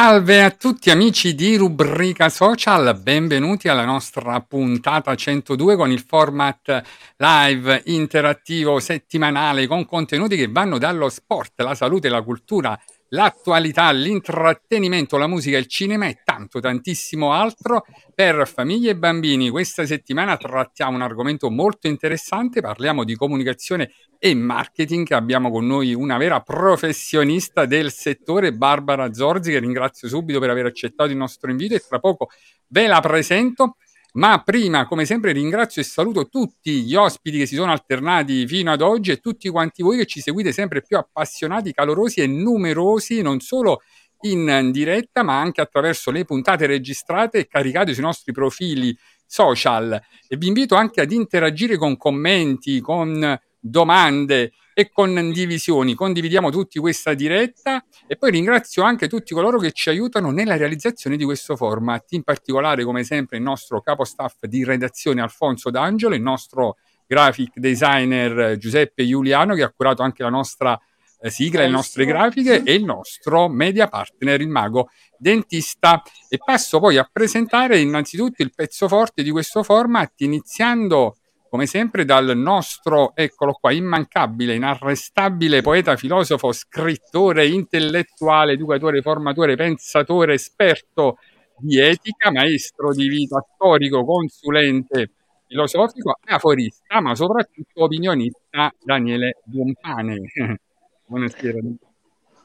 Salve a tutti amici di Rubrica Social, benvenuti alla nostra puntata 102 con il format live interattivo settimanale con contenuti che vanno dallo sport, la salute, la cultura, l'attualità, l'intrattenimento, la musica, il cinema e tanto tantissimo altro per famiglie e bambini. Questa settimana trattiamo un argomento molto interessante, parliamo di comunicazione e marketing. Abbiamo con noi una vera professionista del settore, Barbara Zorzi, che ringrazio subito per aver accettato il nostro invito e tra poco ve la presento. Ma prima, come sempre, ringrazio e saluto tutti gli ospiti che si sono alternati fino ad oggi e tutti quanti voi che ci seguite sempre più appassionati, calorosi e numerosi, non solo in diretta, ma anche attraverso le puntate registrate e caricate sui nostri profili social. E vi invito anche ad interagire con commenti, con domande e condivisioni. Condividiamo tutti questa diretta e poi ringrazio anche tutti coloro che ci aiutano nella realizzazione di questo format, in particolare come sempre il nostro capo staff di redazione Alfonso D'Angelo, il nostro graphic designer Giuseppe Giuliano che ha curato anche la nostra eh, sigla, le nostre grafiche e il nostro media partner, il mago dentista. E passo poi a presentare innanzitutto il pezzo forte di questo format, iniziando come sempre dal nostro, eccolo qua, immancabile, inarrestabile poeta, filosofo, scrittore, intellettuale, educatore, formatore, pensatore, esperto di etica, maestro di vita, storico, consulente filosofico, aforista, ma soprattutto opinionista, Daniele Buonpane. Buonasera.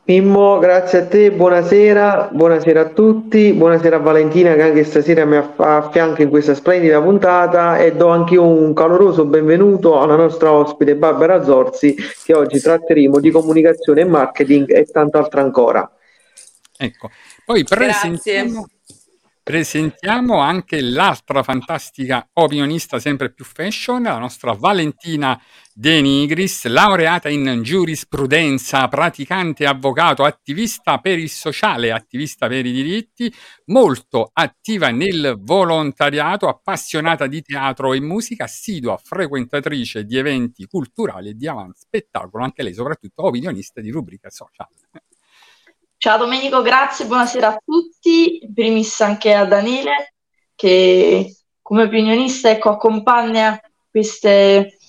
Mimmo, grazie a te, buonasera, buonasera a tutti, buonasera a Valentina che anche stasera mi affianca in questa splendida puntata e do anche io un caloroso benvenuto alla nostra ospite Barbara Zorzi che oggi tratteremo di comunicazione e marketing e tanto altro ancora. Ecco, poi presentiamo, presentiamo anche l'altra fantastica opinionista sempre più fashion, la nostra Valentina De Nigris, laureata in giurisprudenza, praticante avvocato, attivista per il sociale, attivista per i diritti, molto attiva nel volontariato, appassionata di teatro e musica, assidua frequentatrice di eventi culturali e di avanti spettacolo, anche lei soprattutto opinionista di rubrica sociale. Ciao Domenico, grazie, buonasera a tutti, in primis anche a Daniele che come opinionista ecco, accompagna queste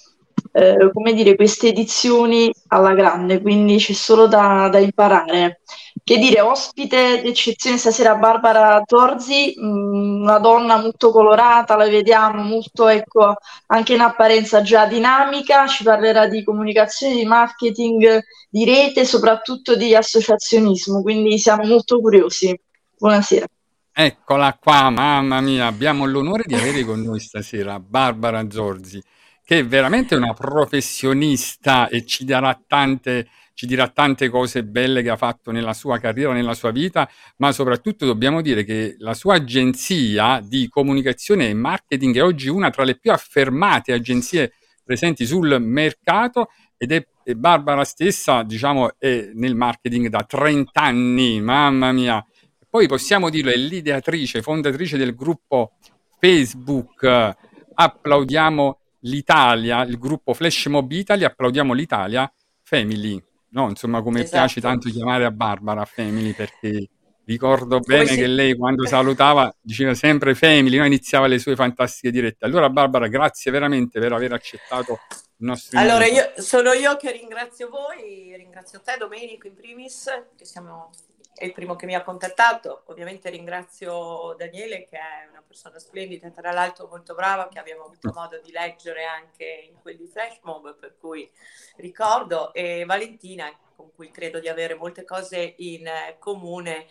eh, dire, queste edizioni alla grande, quindi c'è solo da, da imparare. Che dire, ospite d'eccezione stasera Barbara Torzi, mm, una donna molto colorata, la vediamo molto, ecco, anche in apparenza già dinamica, ci parlerà di comunicazione, di marketing, di rete, soprattutto di associazionismo, quindi siamo molto curiosi. Buonasera. Eccola qua, mamma mia, abbiamo l'onore di avere con noi stasera Barbara Zorzi che è veramente una professionista e ci darà tante ci dirà tante cose belle che ha fatto nella sua carriera, nella sua vita, ma soprattutto dobbiamo dire che la sua agenzia di comunicazione e marketing è oggi una tra le più affermate agenzie presenti sul mercato ed è e Barbara stessa, diciamo, è nel marketing da 30 anni, mamma mia. Poi possiamo dirlo, è l'ideatrice, fondatrice del gruppo Facebook. Applaudiamo l'Italia, il gruppo Flash Mob Italy, applaudiamo l'Italia Family. No, insomma, come esatto. piace tanto chiamare a Barbara Family perché ricordo bene si... che lei quando salutava diceva sempre Family, no? iniziava le sue fantastiche dirette. Allora Barbara, grazie veramente per aver accettato il nostro Allora, io, sono io che ringrazio voi, ringrazio te Domenico in primis, che siamo è il primo che mi ha contattato. Ovviamente ringrazio Daniele che è una persona splendida, tra l'altro molto brava, che abbiamo avuto modo di leggere anche in quelli flash mob, per cui ricordo, e Valentina con cui credo di avere molte cose in comune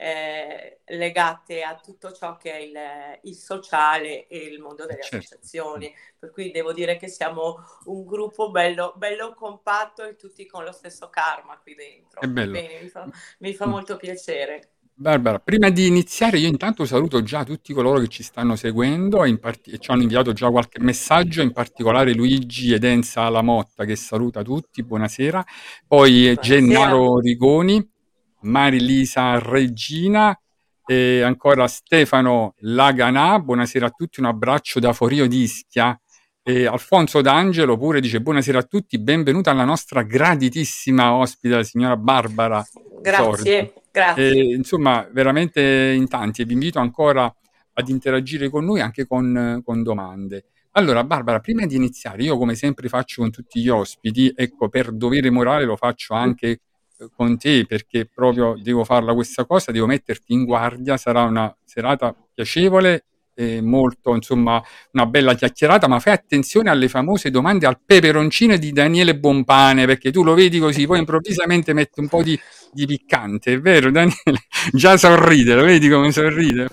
eh, legate a tutto ciò che è il, il, sociale e il mondo delle certo. associazioni. Per cui devo dire che siamo un gruppo bello, bello compatto e tutti con lo stesso karma qui dentro. È bello. Bene, mi, fa, mi fa molto piacere. Barbara, prima di iniziare io intanto saluto già tutti coloro che ci stanno seguendo e, part- e ci hanno inviato già qualche messaggio, in particolare Luigi ed Enza Lamotta che saluta tutti, buonasera. Poi buonasera. Gennaro Rigoni, Marilisa Regina e ancora Stefano Laganà, buonasera a tutti, un abbraccio da Forio d'Ischia. E Alfonso D'Angelo pure dice buonasera a tutti, benvenuta alla nostra graditissima ospite, la signora Barbara. Grazie, Sordi. grazie. E, insomma, veramente in tanti e vi invito ancora ad interagire con noi anche con, con domande. Allora, Barbara, prima di iniziare, io come sempre faccio con tutti gli ospiti, ecco, per dovere morale lo faccio anche con te perché proprio devo farla questa cosa, devo metterti in guardia, sarà una serata piacevole molto, insomma, una bella chiacchierata, ma fai attenzione alle famose domande al peperoncino di Daniele Bompane, perché tu lo vedi così, poi improvvisamente metti un po' di, di piccante, è vero Daniele? Già sorride, lo vedi come sorride?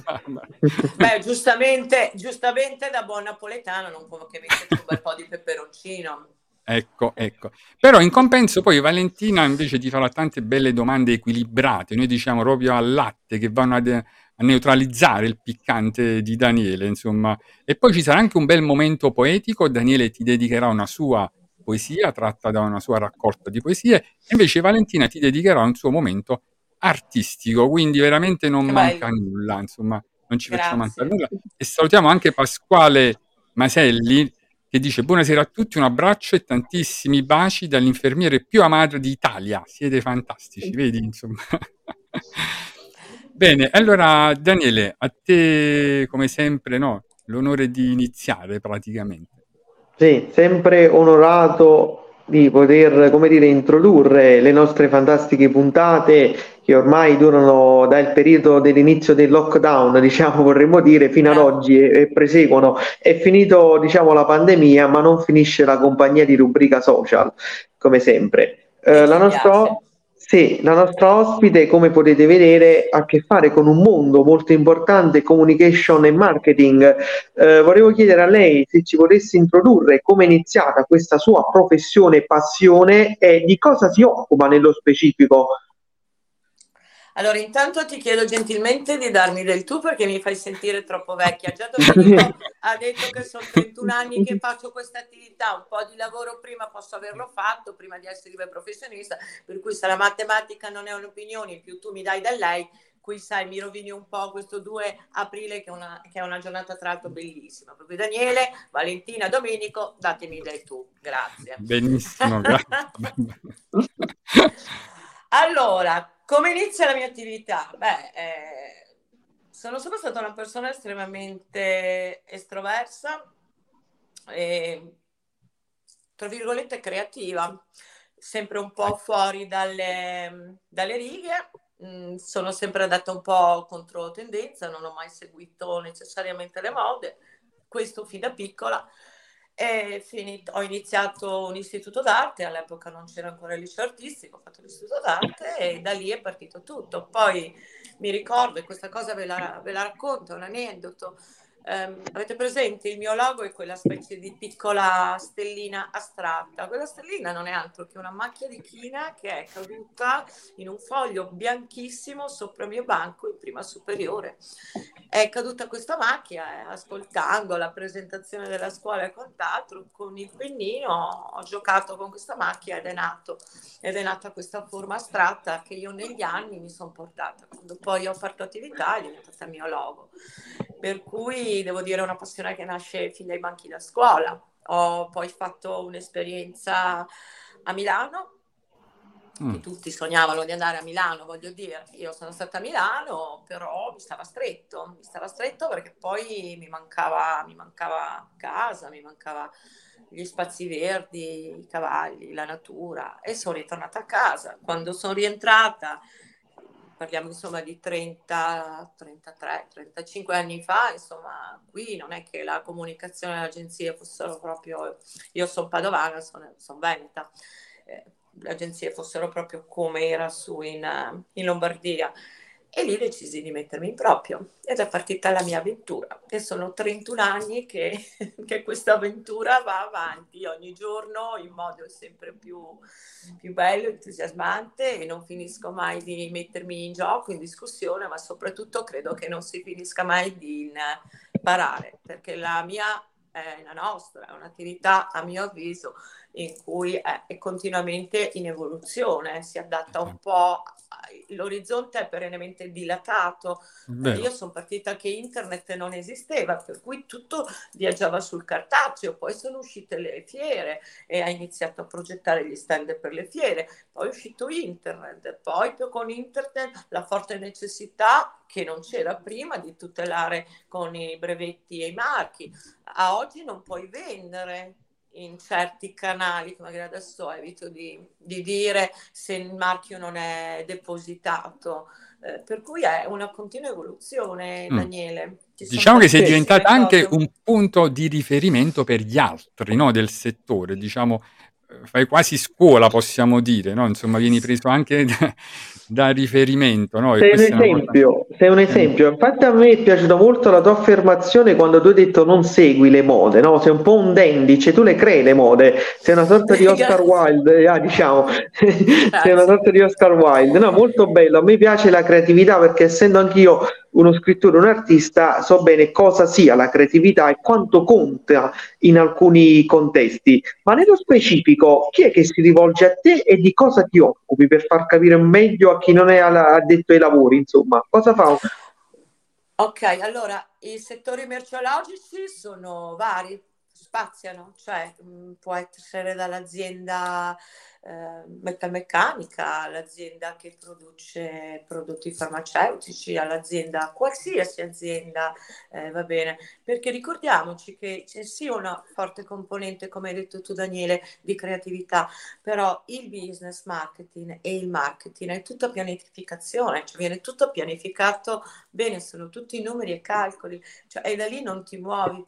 Beh, giustamente, giustamente da buon napoletano non può che mettere un bel po' di peperoncino. Ecco, ecco. Però in compenso poi Valentina invece ti farà tante belle domande equilibrate, noi diciamo proprio al latte che vanno ad, a neutralizzare il piccante di Daniele, insomma. E poi ci sarà anche un bel momento poetico, Daniele ti dedicherà una sua poesia tratta da una sua raccolta di poesie, e invece Valentina ti dedicherà un suo momento artistico, quindi veramente non che manca bello. nulla, insomma, non ci Grazie. facciamo mancare nulla. E salutiamo anche Pasquale Maselli, che dice buonasera a tutti, un abbraccio e tantissimi baci dall'infermiere più amato d'Italia. Siete fantastici, vedi insomma. Bene, allora Daniele, a te come sempre no, l'onore di iniziare praticamente. Sì, sempre onorato di poter, come dire, introdurre le nostre fantastiche puntate che ormai durano dal periodo dell'inizio del lockdown, diciamo, vorremmo dire, fino ad oggi e, e proseguono. È finito, diciamo, la pandemia, ma non finisce la compagnia di rubrica social, come sempre. Eh, la nostra sì, la nostra ospite, come potete vedere, ha a che fare con un mondo molto importante, communication e marketing. Eh, volevo chiedere a lei se ci volesse introdurre come è iniziata questa sua professione e passione e di cosa si occupa nello specifico. Allora, intanto ti chiedo gentilmente di darmi del tu perché mi fai sentire troppo vecchia. Già Domenico ha detto che sono 31 anni che faccio questa attività, un po' di lavoro prima posso averlo fatto, prima di essere professionista, per cui se la matematica non è un'opinione, in più tu mi dai da lei, qui sai, mi rovini un po' questo 2 aprile che è una, che è una giornata tra l'altro bellissima. Proprio Daniele, Valentina, Domenico, datemi del tu. Grazie. Benissimo, grazie. allora, come inizia la mia attività? Beh, eh, sono sempre stata una persona estremamente estroversa e, tra virgolette, creativa, sempre un po' fuori dalle, dalle righe. Mm, sono sempre andata un po' contro tendenza, non ho mai seguito necessariamente le mode, questo fin da piccola. Finito, ho iniziato un istituto d'arte, all'epoca non c'era ancora il liceo artistico, ho fatto l'istituto d'arte e da lì è partito tutto. Poi mi ricordo, e questa cosa ve la, ve la racconto, un aneddoto, Um, avete presente il mio logo è quella specie di piccola stellina astratta. Quella stellina non è altro che una macchia di china che è caduta in un foglio bianchissimo sopra il mio banco in prima superiore. È caduta questa macchia e ascoltando la presentazione della scuola e quant'altro, con il pennino ho giocato con questa macchia ed è nato. Ed è nata questa forma astratta che io negli anni mi sono portata. Quando poi ho fatto attività è diventata il mio logo. Per cui devo dire è una passione che nasce fin dai banchi da scuola. Ho poi fatto un'esperienza a Milano, mm. che tutti sognavano di andare a Milano, voglio dire. Io sono stata a Milano, però mi stava stretto, mi stava stretto perché poi mi mancava, mi mancava casa, mi mancava gli spazi verdi, i cavalli, la natura e sono ritornata a casa. Quando sono rientrata parliamo insomma di 30, 33, 35 anni fa, insomma qui non è che la comunicazione e le agenzie fossero proprio, io sono padovana, sono, sono veneta, eh, le agenzie fossero proprio come era su in, in Lombardia. E lì decisi di mettermi in proprio ed è partita la mia avventura. E sono 31 anni che, che questa avventura va avanti ogni giorno in modo sempre più, più bello, entusiasmante e non finisco mai di mettermi in gioco, in discussione, ma soprattutto credo che non si finisca mai di imparare, perché la mia è la nostra, è un'attività a mio avviso in cui è, continuamente in evoluzione, si adatta un po' l'orizzonte è perennemente dilatato. Vero. Io sono partita che internet non esisteva, per cui tutto viaggiava sul cartaceo, poi sono uscite le fiere e ha iniziato a progettare gli stand per le fiere, poi è uscito internet, poi con internet la forte necessità che non c'era prima di tutelare con i brevetti e i marchi. A oggi non puoi vendere in certi canali, che magari adesso evito di, di dire se il marchio non è depositato. Eh, per cui è una continua evoluzione, mm. Daniele. Ci diciamo che sei diventata anche un punto di riferimento per gli altri no, del settore, diciamo, fai quasi scuola, possiamo dire, no? Insomma, vieni preso anche da, riferimento, no? Sei un, esempio, sei un esempio, infatti a me è piaciuta molto la tua affermazione quando tu hai detto non segui le mode, no? Sei un po' un dandy, cioè tu le crei le mode, sei una sorta di Oscar Wilde, ah, diciamo, sei una sorta di Oscar Wilde, no? Molto bello, a me piace la creatività perché essendo anch'io uno scrittore, un artista, so bene cosa sia la creatività e quanto conta in alcuni contesti. Ma nello specifico, chi è che si rivolge a te e di cosa ti occupi per far capire meglio a chi non è addetto ai lavori, insomma? Cosa fa? Ok, allora i settori merceologici sono vari, spaziano, cioè mh, mm, può essere dall'azienda eh, metalmeccanica, l'azienda che produce prodotti farmaceutici, all'azienda, qualsiasi azienda eh, va bene, perché ricordiamoci che c'è sì una forte componente, come hai detto tu Daniele, di creatività, però il business marketing e il marketing è tutta pianificazione, cioè viene tutto pianificato bene, sono tutti numeri e calcoli, cioè, e da lì non ti muovi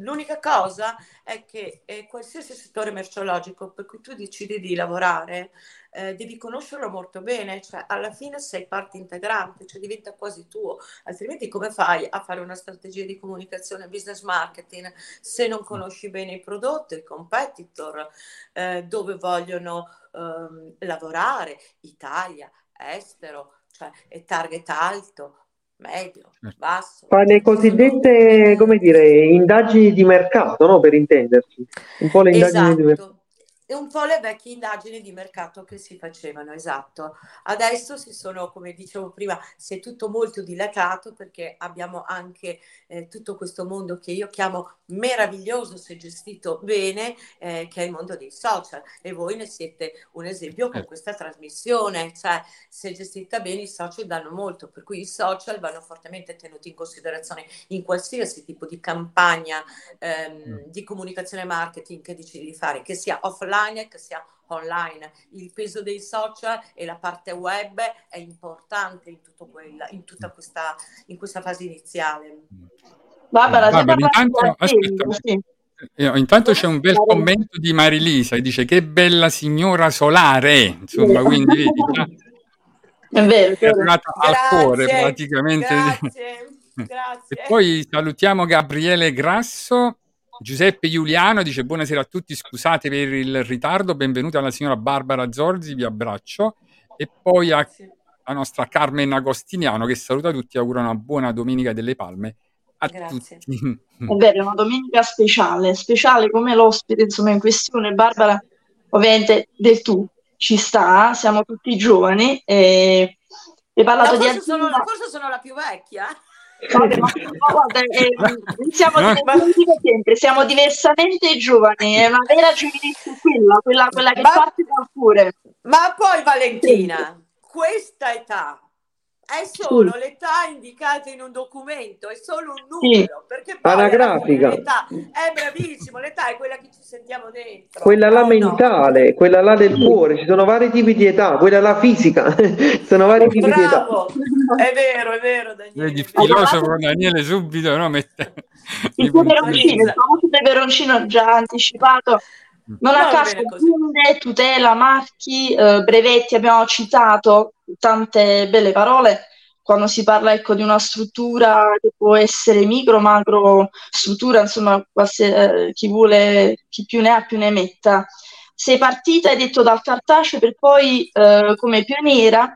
L'unica cosa è che eh, qualsiasi settore merceologico per cui tu decidi di lavorare, eh, devi conoscerlo molto bene, cioè alla fine sei parte integrante, cioè diventa quasi tuo, altrimenti come fai a fare una strategia di comunicazione, business marketing, se non conosci bene i prodotti, i competitor, eh, dove vogliono ehm, lavorare, Italia, estero, cioè target alto, medio, certo. basso. Fa le cosiddette, come dire, indagini di mercato, no? Per intenderci. Un po' le indagini esatto. di mercato un po' le vecchie indagini di mercato che si facevano, esatto. Adesso si sono, come dicevo prima, si è tutto molto dilatato perché abbiamo anche eh, tutto questo mondo che io chiamo meraviglioso se gestito bene, eh, che è il mondo dei social e voi ne siete un esempio con eh. questa trasmissione, cioè se gestita bene i social danno molto, per cui i social vanno fortemente tenuti in considerazione in qualsiasi tipo di campagna ehm, mm. di comunicazione e marketing che decidi di fare, che sia offline offline che sia online. Il peso dei social e la parte web è importante in, quella, in tutta questa, in questa fase iniziale. Barbara, Barbara intanto, aspetta, sì. Eh, intanto c'è un bel commento di Marilisa che dice che bella signora solare, insomma, quindi vedi, è vero, è arrivata al cuore praticamente. Grazie. Grazie. E poi salutiamo Gabriele Grasso. Giuseppe Giuliano dice buonasera a tutti, scusate per il ritardo, benvenuti alla signora Barbara Zorzi, vi abbraccio. E poi a, la nostra Carmen Agostiniano che saluta tutti e augura una buona Domenica delle Palme a Grazie. tutti. È vero, è una domenica speciale, speciale come l'ospite insomma in questione, Barbara, ovviamente del tu ci sta, siamo tutti giovani e hai parlato forse di sono, forse sono la più vecchia. Vabbè, ma, guarda, eh, siamo, no, sempre, siamo diversamente giovani, è una vera giovinezza quella, quella, quella che ma, parte dal cuore. Ma poi Valentina, questa età è solo sì. l'età indicata in un documento, è solo un numero, sì. perché poi anagrafica. L'età è bravissimo, l'età è quella che ci sentiamo dentro. Quella là no, mentale, no. quella là del cuore, ci sono vari tipi di età, quella là fisica, sono vari tipi Bravo. di età. È vero, è vero Daniele. Vedi, filosofo Daniele subito, no? Mette... Il peperoncino, il famoso peperoncino già anticipato. Non a caso, tutela, marchi, eh, brevetti, abbiamo citato tante belle parole. Quando si parla ecco, di una struttura che può essere micro, macro struttura, insomma, quasi, eh, chi vuole, chi più ne ha più ne metta. Sei partita, hai detto, dal cartaceo per poi, eh, come pioniera,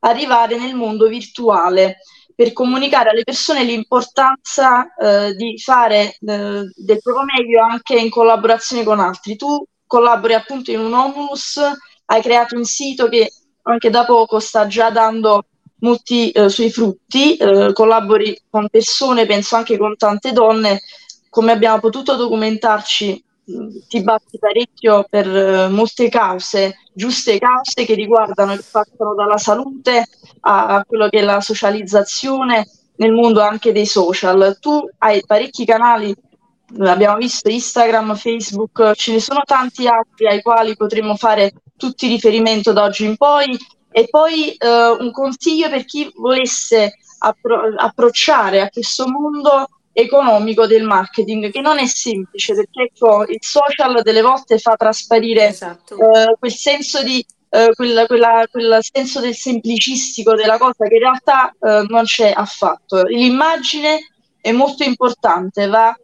arrivare nel mondo virtuale per comunicare alle persone l'importanza eh, di fare eh, del proprio meglio anche in collaborazione con altri. Tu collabori appunto in un Omnus, hai creato un sito che anche da poco sta già dando molti eh, suoi frutti, eh, collabori con persone, penso anche con tante donne, come abbiamo potuto documentarci ti batti parecchio per uh, molte cause, giuste cause che riguardano e passano dalla salute a, a, quello che è la socializzazione nel mondo anche dei social. Tu hai parecchi canali, abbiamo visto Instagram, Facebook, ce ne sono tanti altri ai quali potremmo fare tutti riferimento da oggi in poi e poi uh, un consiglio per chi volesse appro- approcciare a questo mondo economico del marketing, che non è semplice perché ecco, il social delle volte fa trasparire esatto. eh, quel senso di eh, quella, quella, quel senso del semplicistico della cosa che in realtà eh, non c'è affatto. L'immagine è molto importante, va,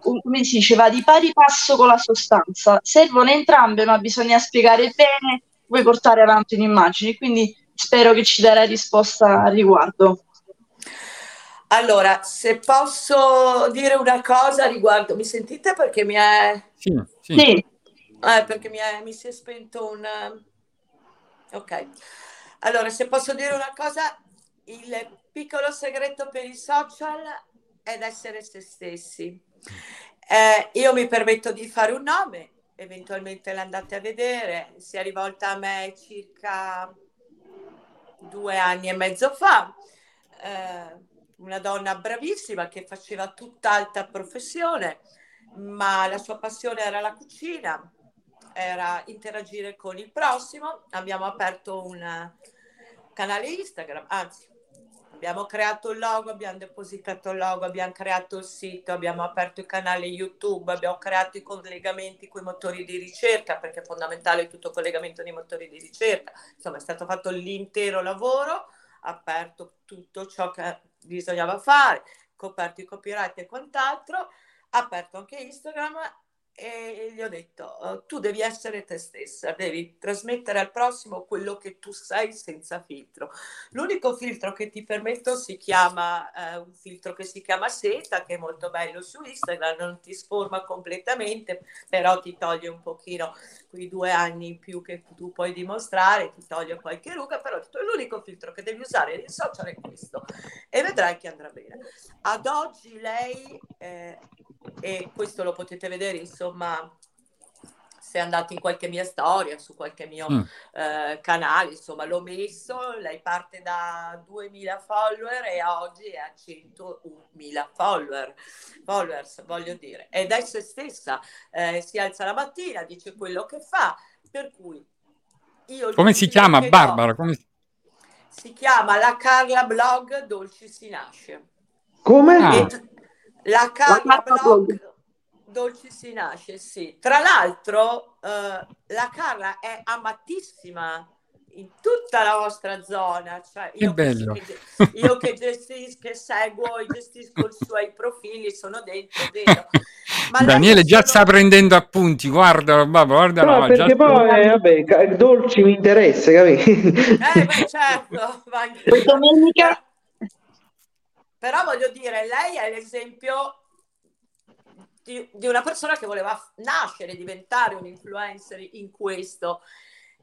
come si dice, va di pari passo con la sostanza. Servono entrambe, ma bisogna spiegare bene, vuoi portare avanti un'immagine, quindi spero che ci darà risposta al riguardo. Allora, se posso dire una cosa riguardo, mi sentite perché mi è... Sì, sì. sì. Eh, perché mi, è, mi si è spento un... Ok. Allora, se posso dire una cosa, il piccolo segreto per i social è essere se stessi. Eh, io mi permetto di fare un nome, eventualmente l'andate a vedere, si è rivolta a me circa due anni e mezzo fa. Eh, una donna bravissima che faceva tutt'alta professione, ma la sua passione era la cucina, era interagire con il prossimo. Abbiamo aperto un canale Instagram, anzi abbiamo creato il logo, abbiamo depositato il logo, abbiamo creato il sito, abbiamo aperto il canale YouTube, abbiamo creato i collegamenti con i motori di ricerca, perché è fondamentale tutto il collegamento dei motori di ricerca. Insomma, è stato fatto l'intero lavoro, aperto tutto ciò che bisognava fare, coperto i copyright e quant'altro, aperto anche Instagram e gli ho detto uh, tu devi essere te stessa, devi trasmettere al prossimo quello che tu sei senza filtro. L'unico filtro che ti permetto si chiama uh, un filtro che si chiama seta, che è molto bello su Instagram, non ti sforma completamente, però ti toglie un pochino quei due anni in più che tu puoi dimostrare, ti toglie qualche ruga, però l'unico filtro che devi usare nei social è questo e vedrai che andrà bene. Ad oggi lei eh, e questo lo potete vedere insomma se andate in qualche mia storia, su qualche mio mm. eh, canale, insomma l'ho messo, lei parte da 2000 follower e oggi è a 101.000 follower, followers, voglio dire, ed è se stessa, eh, si alza la mattina, dice quello che fa, per cui io... Come si chiama Barbara? Come... Si chiama la Carla Blog Dolci si nasce. Come? Ah. La Carla Blog Dolci si nasce, sì. Tra l'altro, eh, la Carla è amatissima in tutta la vostra zona. Cioè, io, che io che gestisco, che seguo e gestisco i suoi profili, sono dentro, vedo. Ma Daniele già sono... sta prendendo appunti, guarda, guarda no, no, perché poi, eh, vabbè, dolci mi interessa, capito? Eh, beh, certo. Domenica... Però voglio dire, lei è l'esempio di, di, una persona che voleva nascere, diventare un influencer in questo.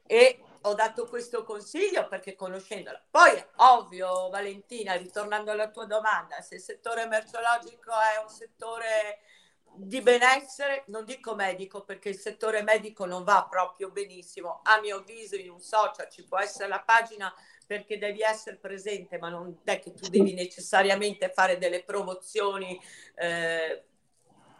E ho dato questo consiglio perché conoscendola. Poi, ovvio, Valentina, ritornando alla tua domanda, se il settore merceologico è un settore di benessere, non dico medico perché il settore medico non va proprio benissimo, a mio avviso in un social ci può essere la pagina perché devi essere presente, ma non è che tu devi necessariamente fare delle promozioni eh,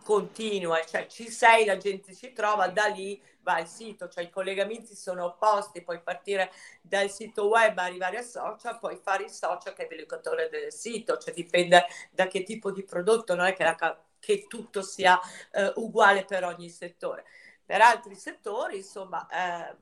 continue, cioè ci sei, la gente ci trova, da lì va al sito, cioè i collegamenti sono opposti, puoi partire dal sito web, arrivare al social, poi fare il social che è l'educatore del sito, cioè dipende da che tipo di prodotto, non è che, la, che tutto sia eh, uguale per ogni settore. Per altri settori, insomma, eh,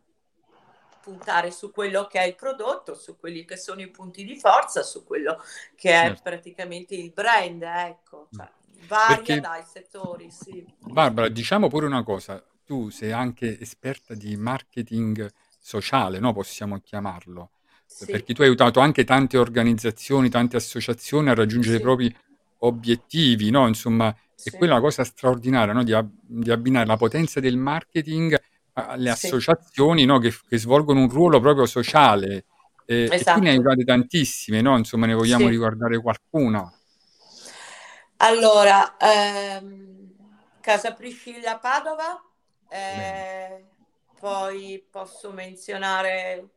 puntare su quello che è il prodotto, su quelli che sono i punti di forza, su quello che è certo. praticamente il brand, ecco. Cioè, varia Perché... dai settori, sì. Barbara, diciamo pure una cosa, tu sei anche esperta di marketing sociale, no? possiamo chiamarlo, sì. perché tu hai aiutato anche tante organizzazioni, tante associazioni a raggiungere sì. i propri obiettivi, no? insomma, sì. è quella cosa straordinaria no? di, di, abbinare la potenza del marketing alle associazioni no? che, che, svolgono un ruolo proprio sociale. Eh, esatto. E tu ne hai aiutate tantissime, no? insomma ne vogliamo ricordare qualcuna. Allora, ehm, Casa Priscilla Padova, eh, poi posso menzionare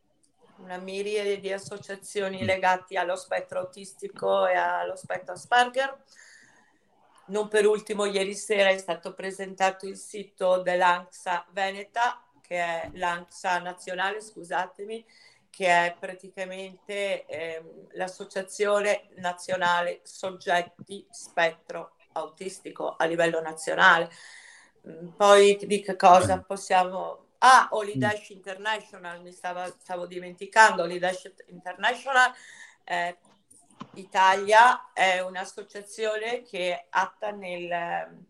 una miriade di associazioni mm. legate allo spettro autistico e allo spettro Asperger. Non per ultimo, ieri sera è stato presentato il sito dell'ANXA Veneta, che è l'ANXA nazionale, scusatemi, che è praticamente ehm, l'Associazione Nazionale Soggetti Spettro Autistico a livello nazionale. Mm, poi di che cosa possiamo... Ah, Holidash International, mi stava, stavo dimenticando, Holidash International eh, Italia è un'associazione che è atta nel,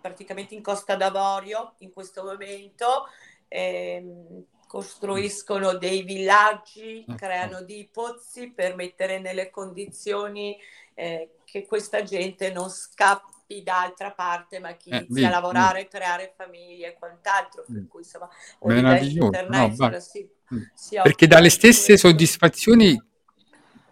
praticamente in Costa d'Avorio in questo momento, eh, costruiscono dei villaggi, creano dei pozzi per mettere nelle condizioni eh, che questa gente non scappi d'altra parte, ma che eh, inizia a lavorare, vedi. creare famiglie e quant'altro. Per cui insomma, no, sì, mm. perché dalle stesse soddisfazioni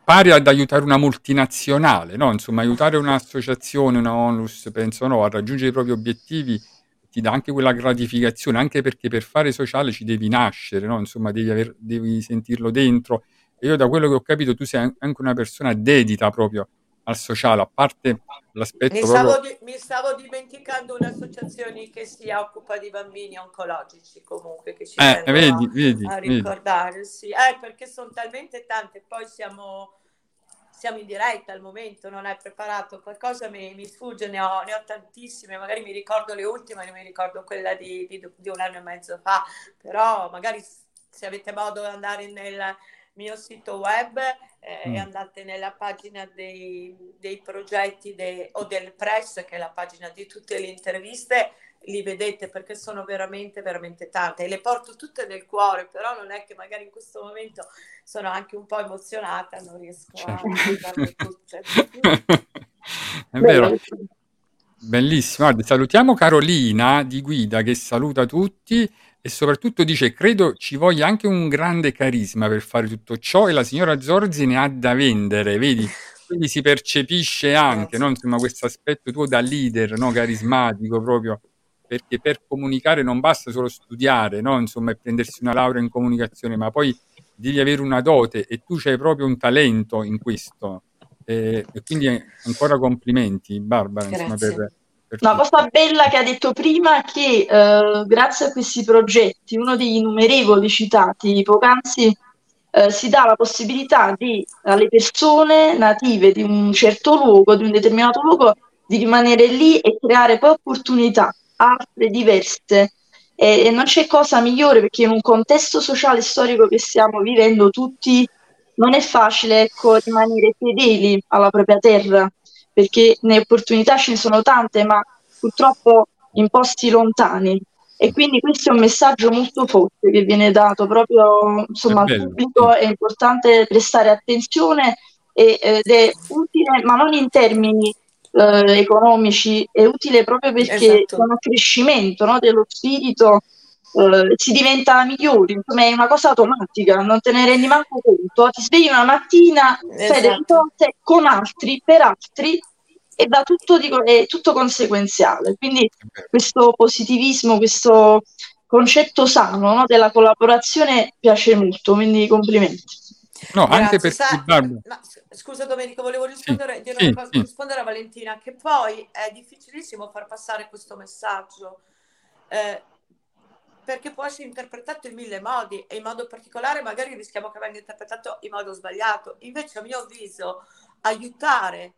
pari ad aiutare una multinazionale, no? Insomma, aiutare un'associazione, una onlus, penso no, a raggiungere i propri obiettivi ti dà anche quella gratificazione, anche perché per fare sociale ci devi nascere, no? Insomma, devi, aver, devi sentirlo dentro. E io da quello che ho capito tu sei anche una persona dedita proprio al sociale, a parte l'aspetto... Mi stavo, proprio... di, mi stavo dimenticando un'associazione che si occupa di bambini oncologici comunque, che ci eh, vedi, a, vedi, a ricordare, sì. Eh, perché sono talmente tante, poi siamo, siamo, in diretta al momento, non è preparato, qualcosa mi, mi sfugge, ne ho, ne ho, tantissime, magari mi ricordo le ultime, non mi ricordo quella di, di, di un anno e mezzo fa, però magari se avete modo di andare nel mio sito web eh, mm. e andate nella pagina dei, dei progetti de, o del press, che è la pagina di tutte le interviste, li vedete perché sono veramente, veramente tante e le porto tutte nel cuore, però non è che magari in questo momento sono anche un po' emozionata, non riesco certo. a guardarle tutte. è vero. Bellissimo, Guarda, salutiamo Carolina di Guida che saluta tutti e soprattutto dice credo ci voglia anche un grande carisma per fare tutto ciò e la signora Zorzi ne ha da vendere, vedi? Quindi si percepisce anche no? Insomma, questo aspetto tuo da leader no? carismatico proprio perché per comunicare non basta solo studiare no? Insomma, e prendersi una laurea in comunicazione ma poi devi avere una dote e tu c'hai proprio un talento in questo e, e quindi ancora complimenti Barbara insomma, per, una cosa bella che ha detto prima è che eh, grazie a questi progetti, uno degli innumerevoli citati poc'anzi, eh, si dà la possibilità di, alle persone native di un certo luogo, di un determinato luogo, di rimanere lì e creare poi opportunità altre diverse. E, e non c'è cosa migliore perché in un contesto sociale e storico che stiamo vivendo tutti non è facile ecco, rimanere fedeli alla propria terra perché le opportunità ce ne sono tante ma purtroppo in posti lontani. E quindi questo è un messaggio molto forte che viene dato proprio insomma, al pubblico, è importante prestare attenzione ed è utile, ma non in termini eh, economici, è utile proprio perché esatto. è un accrescimento no, dello spirito, eh, si diventa migliori, insomma è una cosa automatica, non te ne rendi manco conto, ti svegli una mattina, esatto. fai delle cose con altri, per altri e da tutto, dico, è tutto conseguenziale. Quindi questo positivismo, questo concetto sano no, della collaborazione piace molto, quindi complimenti. No, Grazie, anche per sa, ma, scusa Domenico, volevo rispondere, sì, sì, cosa, sì. rispondere, a Valentina che poi è difficilissimo far passare questo messaggio eh, perché può essere interpretato in mille modi e in modo particolare magari rischiamo che venga interpretato in modo sbagliato. Invece a mio avviso aiutare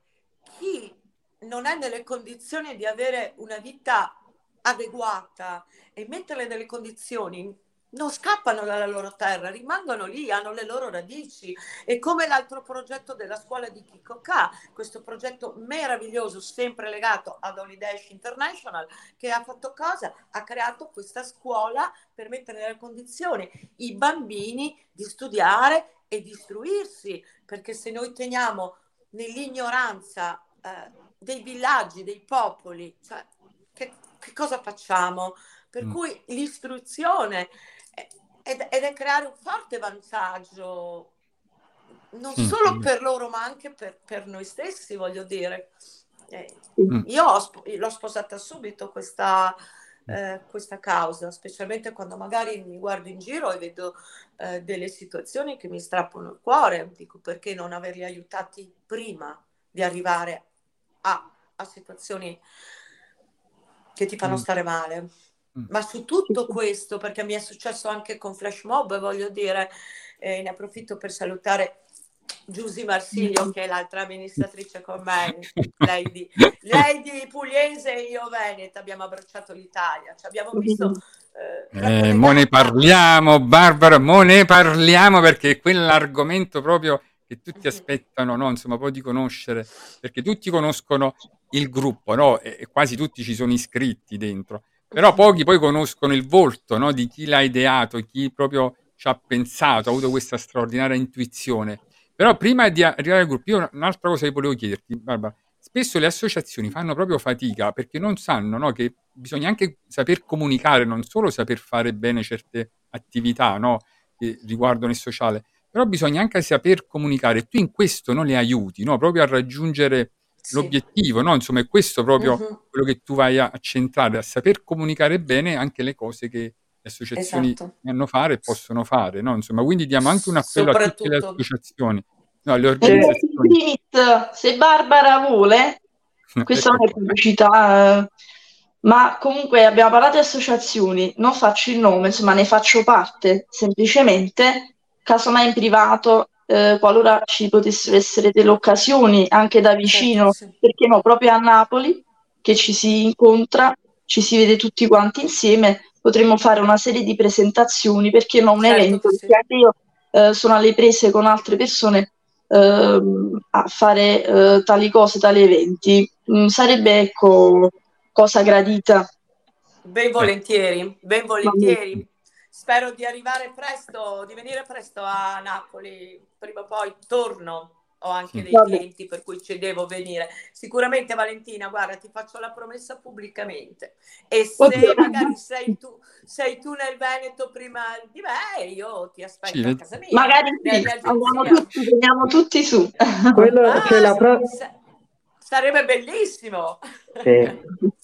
chi non è nelle condizioni di avere una vita adeguata e metterle nelle condizioni non scappano dalla loro terra, rimangono lì, hanno le loro radici. E come l'altro progetto della scuola di Kiko K, questo progetto meraviglioso, sempre legato ad Holidash International, che ha fatto cosa? Ha creato questa scuola per mettere nelle condizioni i bambini di studiare e di istruirsi, perché se noi teniamo nell'ignoranza eh, dei villaggi, dei popoli, cioè, che, che cosa facciamo? Per mm. cui l'istruzione ed, ed è creare un forte vantaggio non mm. solo per loro ma anche per, per noi stessi, voglio dire. Eh, mm. Io ho, l'ho sposata subito questa, eh, questa causa, specialmente quando magari mi guardo in giro e vedo eh, delle situazioni che mi strappano il cuore, dico perché non averli aiutati prima di arrivare a, a situazioni che ti fanno mm. stare male. Mm. Ma su tutto questo, perché mi è successo anche con Flash Mob, voglio dire, eh, ne approfitto per salutare Giusy Marsiglio, che è l'altra amministratrice con me, lei di, lei di Pugliese e io Veneta, abbiamo abbracciato l'Italia, cioè abbiamo visto... Eh, eh, mo ne parliamo, Barbara, mo ne parliamo perché quell'argomento proprio che tutti aspettano, no? insomma, poi di conoscere, perché tutti conoscono il gruppo, no? e, e quasi tutti ci sono iscritti dentro però pochi poi conoscono il volto no, di chi l'ha ideato, chi proprio ci ha pensato, ha avuto questa straordinaria intuizione. Però prima di arrivare al gruppo, io un'altra cosa che volevo chiederti, Barbara, spesso le associazioni fanno proprio fatica perché non sanno no, che bisogna anche saper comunicare, non solo saper fare bene certe attività no, che riguardano il sociale, però bisogna anche saper comunicare. Tu in questo non le aiuti, no, proprio a raggiungere sì. l'obiettivo, no? Insomma, è questo proprio uh-huh. quello che tu vai a, centrare, a saper comunicare bene anche le cose che le associazioni esatto. hanno fare e possono fare, no? Insomma, quindi diamo anche un appello a tutte le associazioni. No, le organizzazioni. Se Barbara vuole, questa non è pubblicità, eh, ma comunque abbiamo parlato di associazioni, non faccio il nome, insomma ne faccio parte semplicemente, casomai in privato eh, qualora ci potessero essere delle occasioni anche da vicino, certo, sì. perché no, proprio a Napoli, che ci si incontra, ci si vede tutti quanti insieme, potremmo fare una serie di presentazioni, perché no, un certo, evento, sì. perché anche io eh, sono alle prese con altre persone eh, a fare eh, tali cose, tali eventi. Mm, sarebbe, ecco, cosa gradita. Ben volentieri, ben volentieri. Spero di arrivare presto, di venire presto a Napoli, prima o poi torno. Ho anche dei Vabbè. clienti per cui ci devo venire. Sicuramente Valentina, guarda, ti faccio la promessa pubblicamente. E se Oddio. magari sei tu, sei tu nel Veneto prima di me, io ti aspetto sì. a casa mia. Magari sì, andiamo tutti, andiamo tutti su. Quello ah, la pro- sarebbe bellissimo. Sì.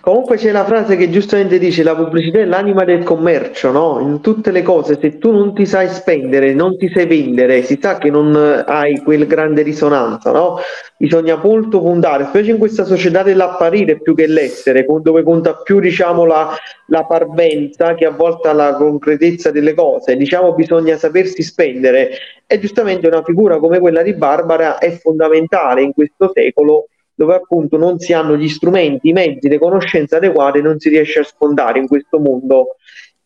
Comunque c'è la frase che giustamente dice la pubblicità è l'anima del commercio, no? In tutte le cose, se tu non ti sai spendere, non ti sai vendere, si sa che non hai quel grande risonanza, no? Bisogna molto puntare, specie in questa società dell'apparire più che l'essere, dove conta più diciamo la, la parvenza che a volte la concretezza delle cose. Diciamo bisogna sapersi spendere e giustamente una figura come quella di Barbara è fondamentale in questo secolo dove appunto non si hanno gli strumenti, i mezzi, le conoscenze adeguate, non si riesce a sfondare in questo mondo.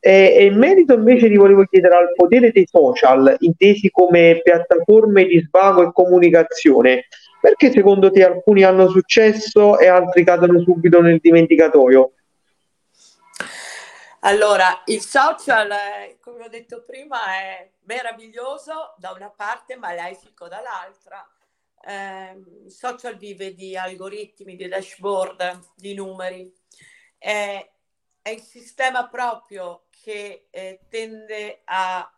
E, e in merito invece ti volevo chiedere al potere dei social, intesi come piattaforme di svago e comunicazione, perché secondo te alcuni hanno successo e altri cadono subito nel dimenticatoio? Allora, il social, come ho detto prima, è meraviglioso da una parte, ma lesico dall'altra. Eh, il social vive di algoritmi, di dashboard, di numeri. È, è il sistema proprio che eh, tende a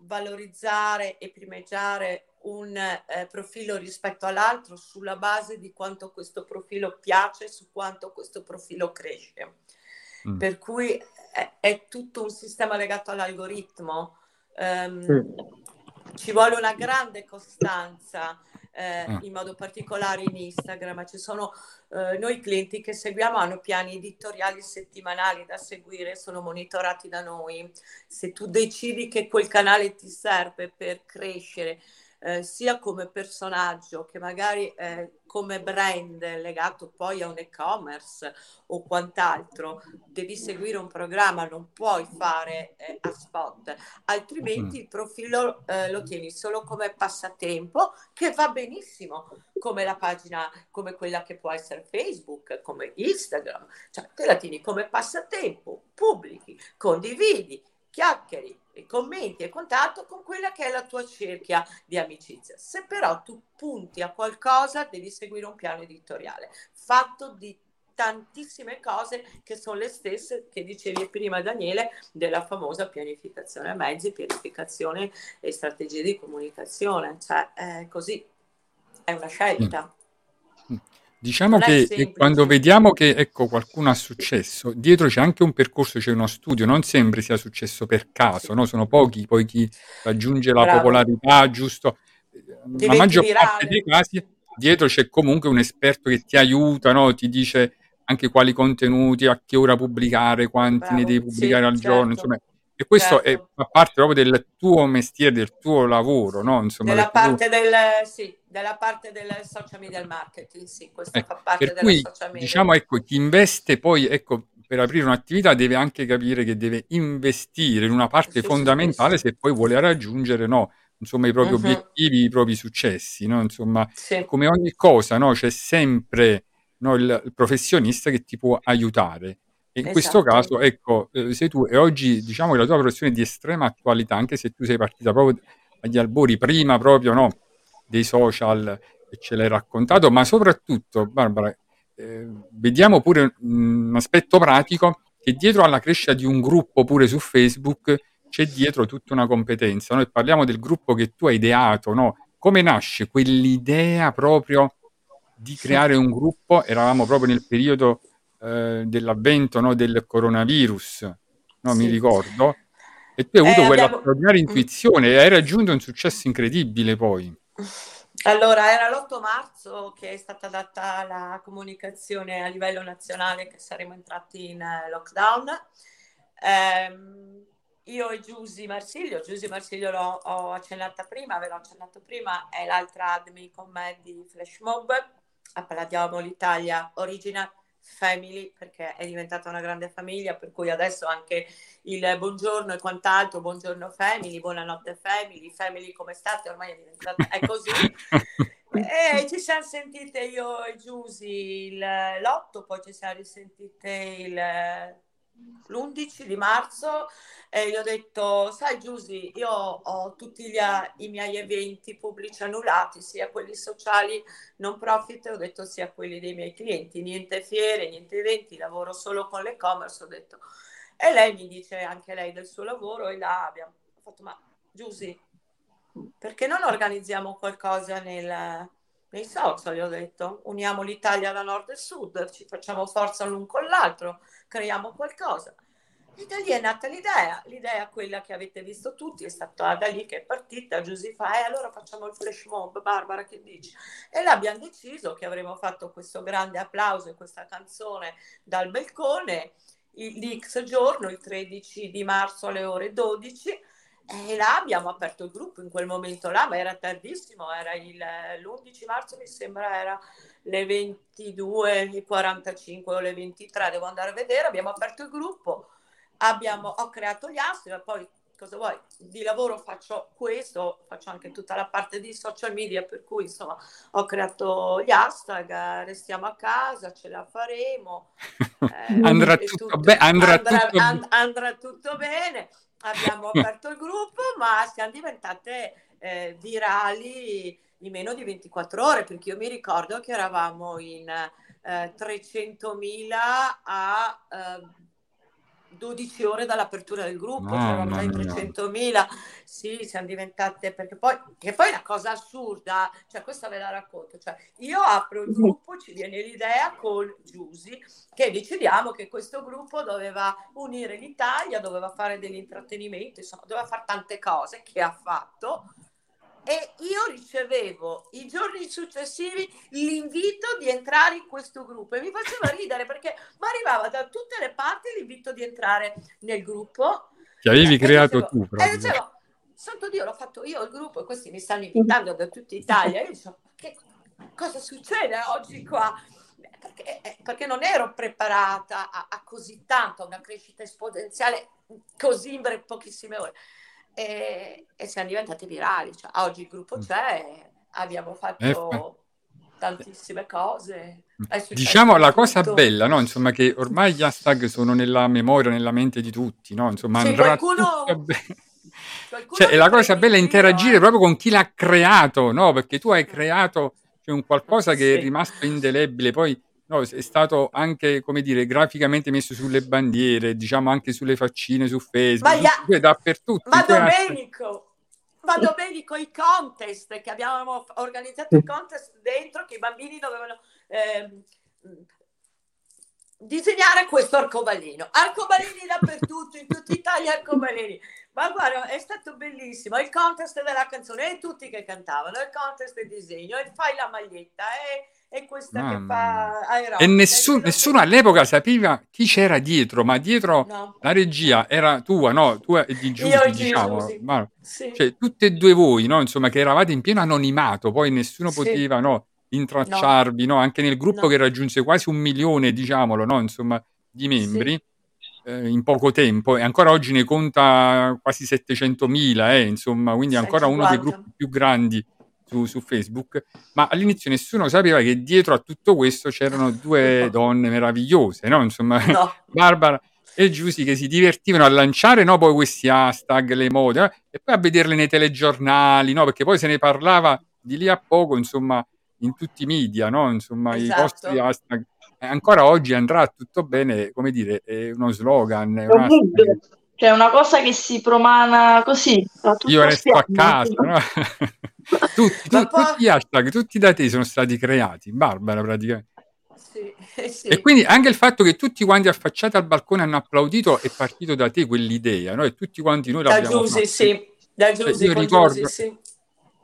valorizzare e primeggiare un eh, profilo rispetto all'altro sulla base di quanto questo profilo piace, su quanto questo profilo cresce. Mm. Per cui è, è, tutto un sistema legato all'algoritmo. Um, mm. Ci vuole una grande costanza, eh, mm. in modo particolare in Instagram. Ci sono eh, noi clienti che seguiamo hanno piani editoriali settimanali da seguire, sono monitorati da noi. Se tu decidi che quel canale ti serve per crescere, eh, sia come personaggio che magari eh, come brand legato poi a un e-commerce o quant'altro, devi seguire un programma, non puoi fare eh, a spot, altrimenti il profilo eh, lo tieni solo come passatempo, che va benissimo, come la pagina, come quella che può essere Facebook, come Instagram, cioè te la tieni come passatempo, pubblichi, condividi, chiacchieri, commenti e contatto con quella che è la tua cerchia di amicizia. Se però tu punti a qualcosa, devi seguire un piano editoriale fatto di tantissime cose che sono le stesse che dicevi prima Daniele della famosa pianificazione a mezzi, pianificazione e strategie di comunicazione, cioè è così, è una scelta. Diciamo che quando vediamo che ecco, qualcuno ha successo, dietro c'è anche un percorso, c'è uno studio, non sempre sia successo per caso, no? sono pochi poi chi raggiunge la Bravo. popolarità, giusto? Diventi la maggior virale. parte dei casi dietro c'è comunque un esperto che ti aiuta, no? ti dice anche quali contenuti, a che ora pubblicare, quanti Bravo. ne devi pubblicare sì, al certo. giorno, insomma e questo certo. è, fa parte proprio del tuo mestiere, del tuo lavoro, no? Insomma, della, parte tu... del, sì, della parte del social media marketing, sì, questo ecco, fa parte della cui, social media. Diciamo, ecco, chi investe poi, ecco, per aprire un'attività deve anche capire che deve investire in una parte sì, fondamentale sì, se poi vuole raggiungere, no? Insomma, i propri uh-huh. obiettivi, i propri successi, no? Insomma, come ogni cosa, no? C'è sempre no, il, il professionista che ti può aiutare e in esatto. questo caso, ecco, eh, sei tu e oggi diciamo che la tua professione è di estrema attualità, anche se tu sei partita proprio agli albori, prima proprio no, dei social e ce l'hai raccontato, ma soprattutto, Barbara, eh, vediamo pure un aspetto pratico che dietro alla crescita di un gruppo pure su Facebook c'è dietro tutta una competenza. Noi parliamo del gruppo che tu hai ideato, no? Come nasce quell'idea proprio di creare un gruppo? Eravamo proprio nel periodo eh, dell'avvento no, del coronavirus, no, sì. mi ricordo, e tu hai avuto eh, quella abbiamo... straordinaria mm. intuizione e hai raggiunto un successo incredibile poi. Allora, era l'8 marzo che è stata data la comunicazione a livello nazionale che saremmo entrati in eh, lockdown. Eh, io e Giusy Marsiglio, Giusy Marsiglio l'ho ho accennata prima, ve l'ho accennato prima, è l'altra admin con me di Flash Mob, Appaladiamo l'Italia Original family perché è diventata una grande famiglia per cui adesso anche il buongiorno e quant'altro buongiorno family buonanotte family family come state? Ormai è diventata è così. E ci siamo sentite io e Giusy l'8 poi ci siamo risentite il l'11 di marzo e gli ho detto, sai Giusy, io ho tutti gli, i miei eventi pubblici annullati, sia quelli sociali non profit, ho detto sia quelli dei miei clienti, niente fiere, niente eventi, lavoro solo con l'e-commerce, ho detto. E lei mi dice anche lei del suo lavoro e là abbiamo fatto, ma Giusy, perché non organizziamo qualcosa nel, nei social, gli ho detto, uniamo l'Italia da nord e sud, ci facciamo forza l'un con l'altro, creiamo qualcosa. E da lì è nata l'idea, l'idea quella che avete visto tutti, è stata da lì che è partita, Giusy fa, e allora facciamo il flash mob, Barbara che dici? E là abbiamo deciso che avremmo fatto questo grande applauso e questa canzone dal balcone, l'X giorno, il 13 di marzo alle ore 12, E là abbiamo aperto il gruppo in quel momento là, ma era tardissimo, era il, l'11 marzo mi sembra, era le 22.45 o le 23, devo andare a vedere, abbiamo aperto il gruppo, abbiamo, ho creato gli astri, poi cosa vuoi, di lavoro faccio questo, faccio anche tutta la parte di social media, per cui insomma ho creato gli hashtag, restiamo a casa, ce la faremo. Eh, andrà, tutto, tutto, be- andrà, andrà, tutto and- andrà, tutto bene, abbiamo aperto il gruppo, ma siamo diventate eh, virali in meno di 24 ore, perché io mi ricordo che eravamo in eh, 300.000 a... Eh, 12 ore dall'apertura del gruppo, oh, c'eravamo già in 300.000, sì, siamo diventate, perché poi, che poi è una cosa assurda, cioè questa ve la racconto, cioè io apro il gruppo, ci viene l'idea con Giusy, che decidiamo che questo gruppo doveva unire l'Italia, doveva fare dell'intrattenimento, insomma, doveva fare tante cose che ha fatto, e io ricevevo i giorni successivi l'invito di entrare in questo gruppo e mi faceva ridere perché mi arrivava da tutte le parti l'invito di entrare nel gruppo. Che avevi creato dicevo, tu proprio. E dicevo, santo Dio, l'ho fatto io il gruppo e questi mi stanno invitando da tutta Italia. Io dicevo, che cosa succede oggi qua? Perché, eh, perché non ero preparata a, a così tanto, a una crescita esponenziale così in pochissime ore e, e siamo diventati virali. Cioè, oggi il gruppo mm. c'è, abbiamo fatto eh, tantissime cose. Diciamo la cosa bella, no? Insomma, che ormai gli hashtag sono nella memoria, nella mente di tutti, no? Insomma, sì, andrà qualcuno... Cioè, la cosa bella è interagire eh. proprio con chi l'ha creato, no? Perché tu hai creato cioè, un qualcosa che sì. è rimasto indelebile, poi No, è stato anche, come dire, graficamente messo sulle bandiere, diciamo anche sulle faccine su Facebook, ma ya... dappertutto. Ma Domenico, ma Domenico, i contest che abbiamo organizzato, i contest dentro che i bambini dovevano eh, disegnare questo arcobaleno. Arcobaleni dappertutto, in tutta Italia arcobaleni. Ma guarda, è stato bellissimo. Il contest della canzone e tutti che cantavano, il contest del disegno, e fai la maglietta, e è questa Mamma che fa aerobica. E nessun, nessuno all'epoca sapeva chi c'era dietro, ma dietro no. la regia era tua, no? Tua e di Giusy, diciamo. Ma, sì. Cioè, tutte e due voi, no? Insomma, che eravate in pieno anonimato, poi nessuno sì. poteva, no? Intracciarvi, no. Anche nel gruppo che raggiunse quasi un milione, diciamolo, no? Insomma, di membri. Sì. Eh, in poco tempo e ancora oggi ne conta quasi 700.000, eh, insomma, quindi ancora uno dei gruppi più grandi su, su, Facebook, ma all'inizio nessuno sapeva che dietro a tutto questo c'erano due donne meravigliose, no? Insomma, no. Barbara e Giusy che si divertivano a lanciare no, poi questi hashtag, le mode, eh? e poi a vederle nei telegiornali, no? Perché poi se ne parlava di lì a poco, insomma, in tutti i media, no? Insomma, esatto. i vostri hashtag. Ancora oggi andrà tutto bene, come dire, è uno slogan. È un cioè una cosa che si promana così. Io resto a casa, no? tutti, tu, poi... tutti gli hashtag, tutti da te sono stati creati, Barbara praticamente. Sì, sì. E quindi anche il fatto che tutti quanti affacciati al balcone hanno applaudito è partito da te quell'idea, no? E tutti quanti noi da l'abbiamo Giusy, sì. Da cioè, Giusy, cioè, ricordo, Giusy, sì.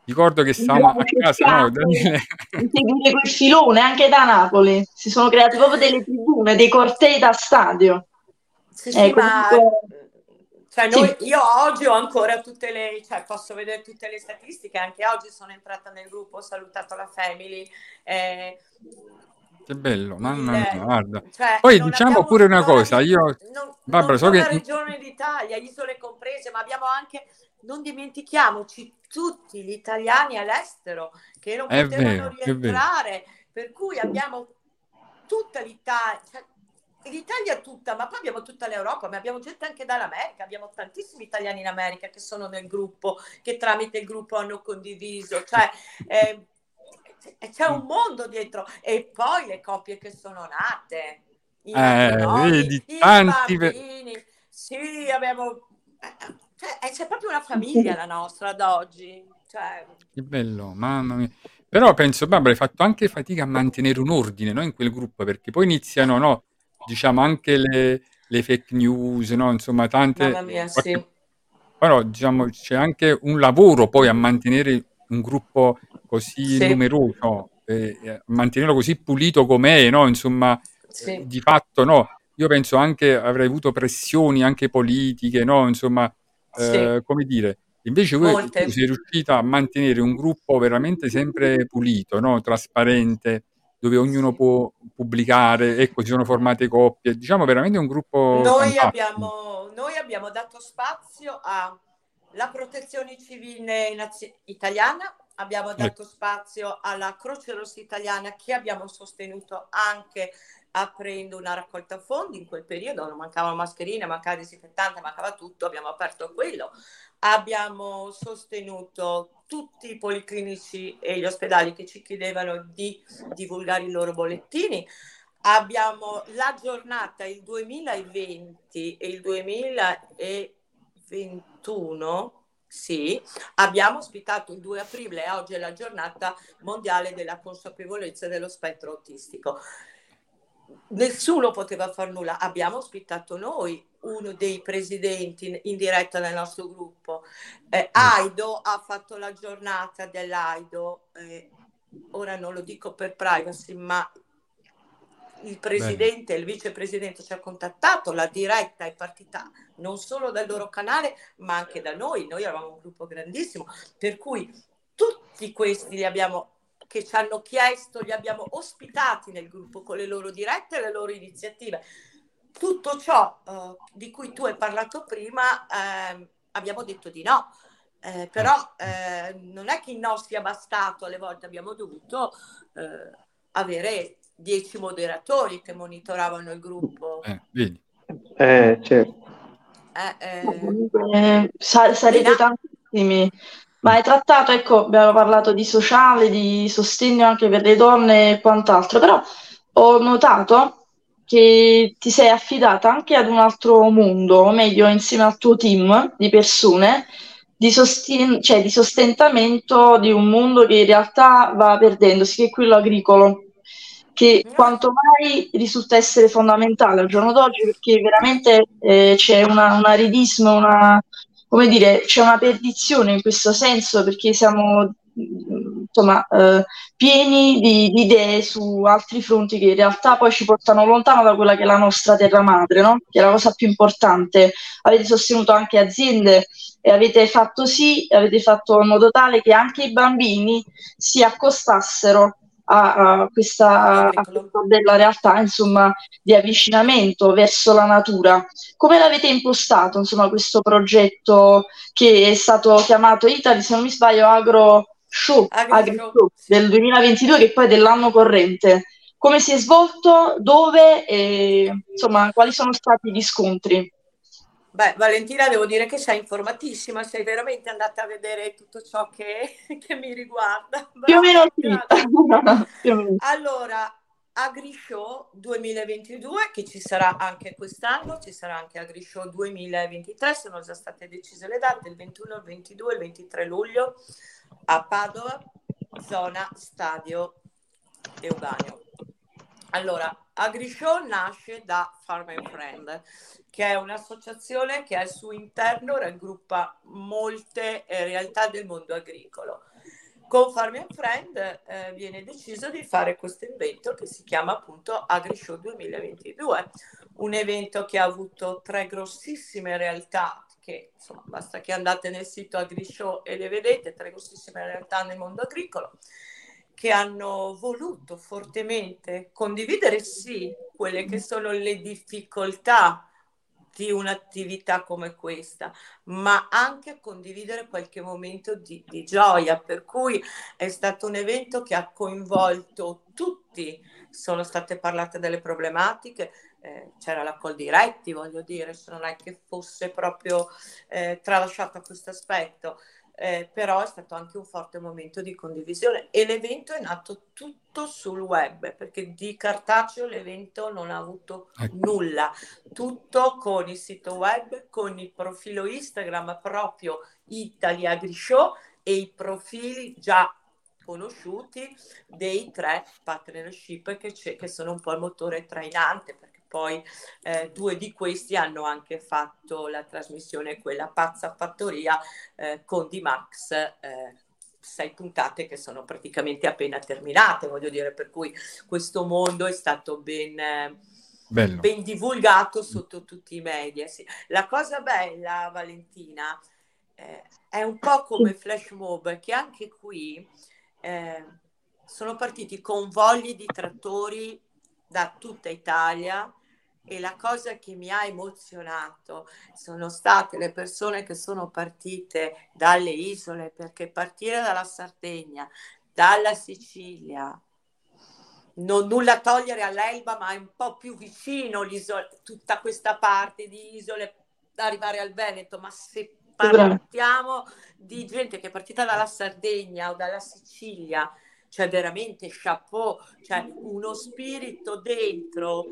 ricordo che stavamo a casa, no? Daniele. Seguire quel filone anche da Napoli. Si sono creati proprio delle tribune, dei cortei da stadio. Sì, sì, eh, ma comunque cioè noi, sì. io oggi ho ancora tutte le, cioè posso vedere tutte le statistiche, anche oggi sono entrata nel gruppo, ho salutato la family. Eh, che bello, mamma mia, guarda. Cioè, Poi diciamo pure una cosa, io... Non, Barbara, so che... regione d'Italia, isole comprese, ma abbiamo anche, non dimentichiamoci, tutti gli italiani all'estero che non è potevano vero, rientrare, per cui abbiamo tutta l'Italia, cioè, l'Italia tutta, ma poi abbiamo tutta l'Europa, ma abbiamo gente anche dall'America, abbiamo tantissimi italiani in America che sono nel gruppo, che tramite il gruppo hanno condiviso, cioè eh, c'è un mondo dietro e poi le coppie che sono nate, i eh, vedi, i tanti bambini, sì, abbiamo... Cioè, c'è proprio una famiglia la nostra ad oggi. Cioè... Che bello, mamma mia. Però penso, Barbara, hai fatto anche fatica a mantenere un ordine no, in quel gruppo, perché poi iniziano, no? Diciamo anche le, le fake news, no? insomma tante... Mamma mia, sì. Però diciamo c'è anche un lavoro poi a mantenere un gruppo così sì. numeroso, eh, mantenerlo così pulito com'è, no? insomma sì. di fatto no. Io penso anche avrei avuto pressioni anche politiche, no? insomma eh, come dire, invece voi tu sei riuscita a mantenere un gruppo veramente sempre pulito, no? trasparente, dove ognuno può pubblicare, ecco, si sono formate coppie, diciamo veramente un gruppo Noi, abbiamo, noi abbiamo dato spazio alla protezione civile naz- italiana, abbiamo ecco. dato spazio alla Croce Rossa italiana che abbiamo sostenuto anche aprendo una raccolta fondi in quel periodo, non mancavano mascherine, mancava disinfettante, mancava tutto, abbiamo aperto quello. Abbiamo sostenuto tutti i policlinici e gli ospedali che ci chiedevano di divulgare i loro bollettini. Abbiamo la giornata, il 2020 e il 2021 sì, abbiamo ospitato il 2 aprile, oggi è la giornata mondiale della consapevolezza dello spettro autistico nessuno poteva fare nulla. Abbiamo ospitato noi uno dei presidenti in diretta nel nostro gruppo. Eh, Aido ha fatto la giornata dell'Aido, eh, ora non lo dico per privacy, ma il presidente e il vicepresidente ci ha contattato, la diretta è partita non solo dal loro canale, ma anche da noi. Noi avevamo un gruppo grandissimo, per cui tutti questi li abbiamo che ci hanno chiesto, li abbiamo ospitati nel gruppo con le loro dirette e le loro iniziative. Tutto ciò uh, di cui tu hai parlato prima eh, abbiamo detto di no. Eh, però eh, non è che il no sia bastato, alle volte abbiamo dovuto eh, avere dieci moderatori che monitoravano il gruppo. Eh, vedi. Eh, certo. Eh, sa- sarete tantissimi ma hai trattato, ecco, abbiamo parlato di sociale, di sostegno anche per le donne e quant'altro, però ho notato che ti sei affidata anche ad un altro mondo, o meglio, insieme al tuo team di persone, di, sosten- cioè, di sostentamento di un mondo che in realtà va perdendosi, che è quello agricolo, che quanto mai risulta essere fondamentale al giorno d'oggi perché veramente eh, c'è una, un aridismo, una, come dire, c'è una perdizione in questo senso perché siamo insomma, eh, pieni di, di, idee su altri fronti che in realtà poi ci portano lontano da quella che è la nostra terra madre, no? che è la cosa più importante. Avete sostenuto anche aziende e avete fatto sì, avete fatto in modo tale che anche i bambini si accostassero a, a, questa, a questa bella realtà insomma, di avvicinamento verso la natura. Come l'avete impostato insomma, questo progetto che è stato chiamato Italy, se non mi sbaglio, Agro Show, Agri Show del 2022, che poi è dell'anno corrente? Come si è svolto, dove e insomma, quali sono stati gli scontri? Beh, Valentina, devo dire che sei informatissima, sei veramente andata a vedere tutto ciò che, che mi riguarda. Più o meno sì. allora, AgriShow 2022, che ci sarà anche quest'anno, ci sarà anche AgriShow 2023, sono già state decise le date, il 21, il 22 e il 23 luglio a Padova, zona Stadio Euganeo. Allora, AgriShow nasce da Farm and Friend, che è un'associazione che al suo interno raggruppa molte eh, realtà del mondo agricolo. Con Farm and Friend eh, viene deciso di fare questo evento che si chiama appunto AgriShow 2022, un evento che ha avuto tre grossissime realtà che insomma basta che andate nel sito AgriShow e le vedete, tre grossissime realtà nel mondo agricolo che hanno voluto fortemente condividere sì quelle che sono le difficoltà di un'attività come questa, ma anche condividere qualche momento di, di, gioia, per cui è stato un evento che ha coinvolto tutti, sono state parlate delle problematiche, eh, c'era la call diretti, voglio dire, se non è che fosse proprio eh, tralasciato questo aspetto eh, però è stato anche un forte momento di condivisione e l'evento è nato tutto sul web perché di cartaceo l'evento non ha avuto ecco. nulla, tutto con il sito web, con il profilo Instagram proprio Italy Agri Show e i profili già conosciuti dei tre partnership che, che sono un po' il motore trainante poi eh, due di questi hanno anche fatto la trasmissione, quella pazza fattoria eh, con D-Max. Eh, sei puntate che sono praticamente appena terminate, voglio dire, per cui questo mondo è stato ben, Bello. ben divulgato sotto tutti i media. Sì. La cosa bella, Valentina, eh, è un po' come Flash Mob, che anche qui eh, sono partiti convogli di trattori da tutta Italia e la cosa che mi ha emozionato sono state le persone che sono partite dalle isole, perché partire dalla Sardegna, dalla Sicilia, non nulla togliere all'Elba, ma è un po' più vicino tutta questa parte di isole, arrivare al Veneto, ma se parliamo di gente che è partita dalla Sardegna o dalla Sicilia, cioè veramente chapeau, cioè uno spirito dentro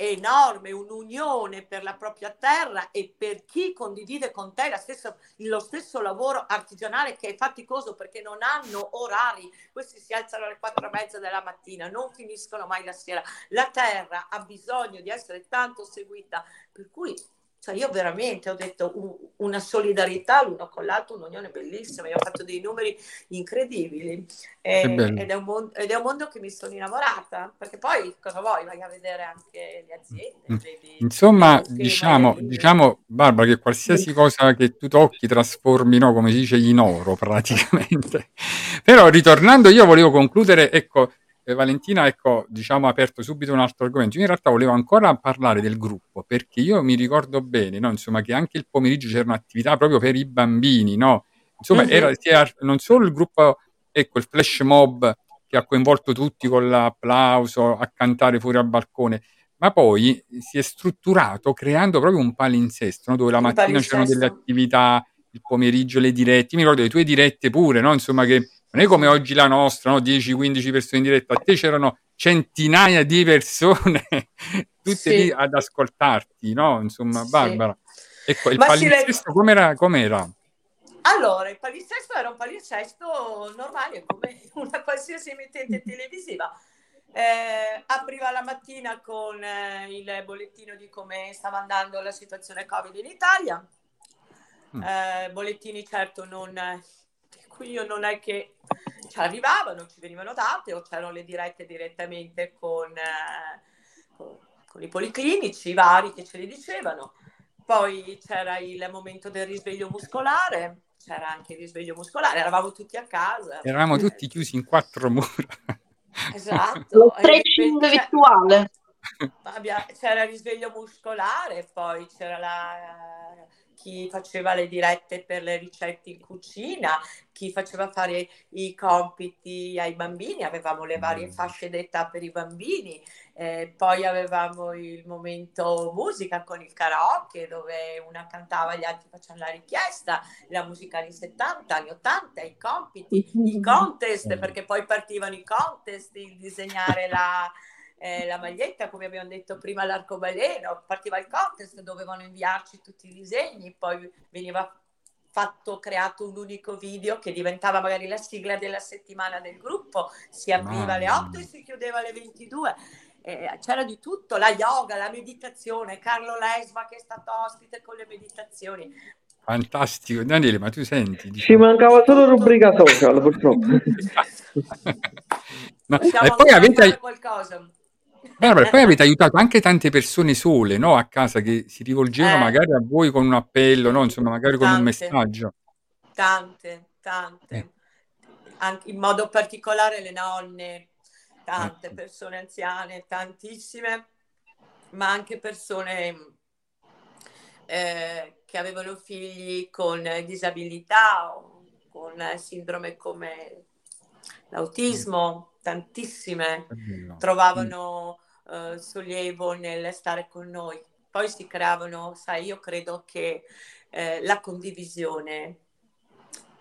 enorme, un'unione per la propria terra e per chi condivide con te stessa, lo stesso lavoro artigianale che è faticoso perché non hanno orari, questi si alzano alle quattro e mezza della mattina, non finiscono mai la sera, la terra ha bisogno di essere tanto seguita, per cui cioè io veramente ho detto un, una solidarietà l'uno con l'altro, un'unione bellissima, io ho fatto dei numeri incredibili e, ed, è un mondo, ed, è un mondo, che mi sono innamorata, perché poi cosa vuoi? Vai a vedere anche le aziende. Mm. Vedi, Insomma, diciamo, diciamo, Barbara, che qualsiasi cosa che tu tocchi trasformi, no, come si dice, in oro praticamente. Però ritornando, io volevo concludere, ecco, Valentina, ecco, diciamo, ha aperto subito un altro argomento. Io in realtà volevo ancora parlare del gruppo, perché io mi ricordo bene, no, insomma, che anche il pomeriggio c'era un'attività proprio per i bambini, no? Insomma, mm-hmm. era, era non solo il gruppo, ecco, il flash mob che ha coinvolto tutti con l'applauso a cantare fuori al balcone, ma poi si è strutturato creando proprio un palinsesto, no? dove la mattina c'erano delle attività, il pomeriggio le dirette. Io mi ricordo le tue dirette pure, no? Insomma, che non è come oggi la nostra, no? 10-15 persone in diretta, a te c'erano centinaia di persone tutte sì. lì ad ascoltarti, no? Insomma, Barbara. Sì. Ecco, il palinsesto com'era, com'era? Allora, il palinsesto era un palinsesto normale, come una qualsiasi emittente televisiva. Eh, apriva la mattina con eh, il bollettino di come stava andando la situazione Covid in Italia. Mm. Eh, bollettini certo non io non è che ci arrivavano, ci venivano date o c'erano le dirette direttamente con, eh, con, con, i policlinici vari che ce li dicevano. Poi c'era il momento del risveglio muscolare, c'era anche il risveglio muscolare, eravamo tutti a casa. Eravamo tutti chiusi in quattro mura. Esatto. Lo stretching virtuale. C'era il risveglio muscolare, poi c'era la chi faceva le dirette per le ricette in cucina, chi faceva fare i compiti ai bambini, avevamo le varie mm. fasce d'età per i bambini, eh, poi avevamo il momento musica con il karaoke dove una cantava e gli altri facevano la richiesta, la musica anni 70, anni 80, i compiti, i contest, perché poi partivano i contest, il disegnare la eh, la maglietta, come abbiamo detto prima, l'arcobaleno, partiva il contest, dovevano inviarci tutti i disegni, poi veniva fatto, creato un unico video che diventava magari la sigla della settimana del gruppo, si apriva alle 8 e si chiudeva alle 22. Eh, c'era di tutto, la yoga, la meditazione, Carlo Lesva che è stato ospite con le meditazioni. Fantastico, Daniele, ma tu senti? Diciamo... Ci mancava solo rubrica social, purtroppo. ma, e poi avete... qualcosa. Barbara, poi avete aiutato anche tante persone sole, no, a casa che si rivolgevano eh. magari a voi con un appello, no, insomma, magari con tante, un messaggio. Tante, tante. Eh. Anche in modo particolare le nonne, tante eh. persone anziane, tantissime, ma anche persone eh, che avevano figli con disabilità o con sindrome come l'autismo, tantissime trovavano uh, sollievo nel stare con noi. Poi si creavano, sai, io credo che eh, la condivisione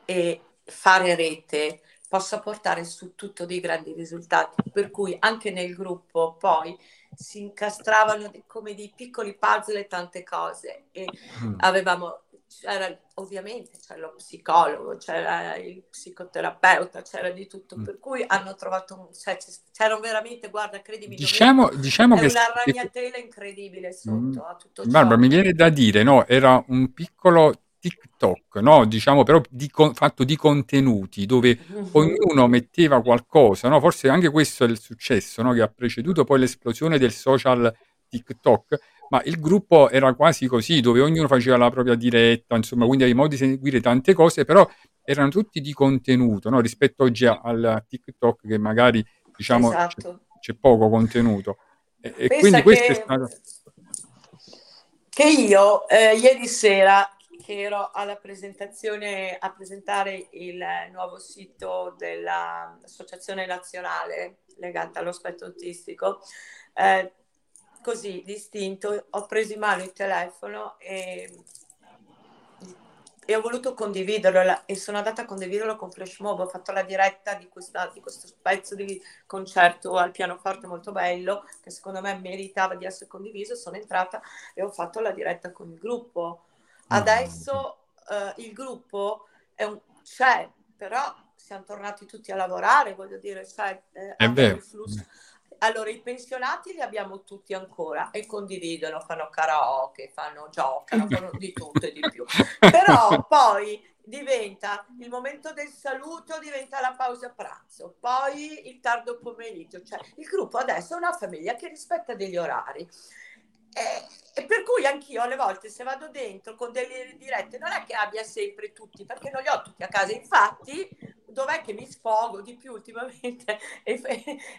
e fare rete possa portare su tutto dei grandi risultati, per cui anche nel gruppo poi si incastravano come dei piccoli puzzle tante cose e mm. avevamo c'era ovviamente c'era lo psicologo, c'era il psicoterapeuta, c'era di tutto, mm. per cui hanno trovato, cioè, c'erano veramente, guarda, credimi, diciamo, diciamo che una ragnatela incredibile sotto mm. a tutto ciò. Barbara, mi viene da dire, no, era un piccolo TikTok, no? diciamo però di con, fatto di contenuti dove ognuno metteva qualcosa, no? forse anche questo è il successo no? che ha preceduto poi l'esplosione del social TikTok, ma il gruppo era quasi così, dove ognuno faceva la propria diretta, insomma, quindi avevi modo di seguire tante cose, però erano tutti di contenuto, no? rispetto oggi al TikTok che magari diciamo esatto. c'è, c'è, poco contenuto. E, e quindi questo è stato... Che io eh, ieri sera che ero alla presentazione a presentare il nuovo sito dell'Associazione Nazionale legata allo spettro autistico, eh, così distinto, ho preso in mano il telefono e, e, ho voluto condividerlo e sono andata a condividerlo con Flash Mob, ho fatto la diretta di, questa, di questo pezzo di concerto al pianoforte molto bello che secondo me meritava di essere condiviso, sono entrata e ho fatto la diretta con il gruppo Adesso uh, il gruppo un, c'è, però siamo tornati tutti a lavorare, voglio dire, c'è eh, è vero. flusso. Allora, i pensionati li abbiamo tutti ancora e condividono, fanno karaoke, fanno giocano, fanno di tutto e di più. Però poi diventa il momento del saluto, diventa la pausa pranzo, poi il tardo pomeriggio. Cioè, il gruppo adesso è una famiglia che rispetta degli orari. E, e, per cui anch'io alle volte se vado dentro con delle dirette non è che abbia sempre tutti, perché non li ho tutti a casa. Infatti, dov'è che mi sfogo di più ultimamente? E,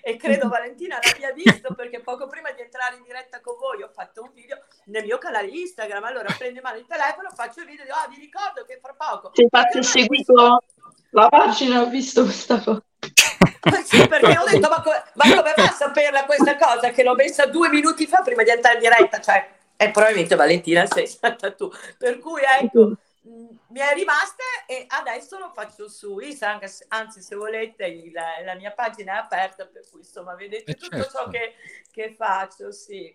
e credo Valentina l'abbia visto perché poco prima di entrare in diretta con voi ho fatto un video nel mio canale Instagram. Allora prendo in mano il telefono, faccio il video e dico, ah, vi ricordo che fra poco. Sì, infatti ho seguito la pagina, ho visto questa cosa. Sì, perché ho detto, ma, co- ma come fa a saperla questa cosa che l'ho messa due minuti fa prima di entrare in diretta? Cioè, è probabilmente Valentina sei stata tu. Per cui ecco, mh, mi è rimasta e adesso lo faccio su Instagram, anzi se volete il, la mia pagina è aperta, per cui insomma vedete eh tutto certo. ciò che, che, faccio, sì.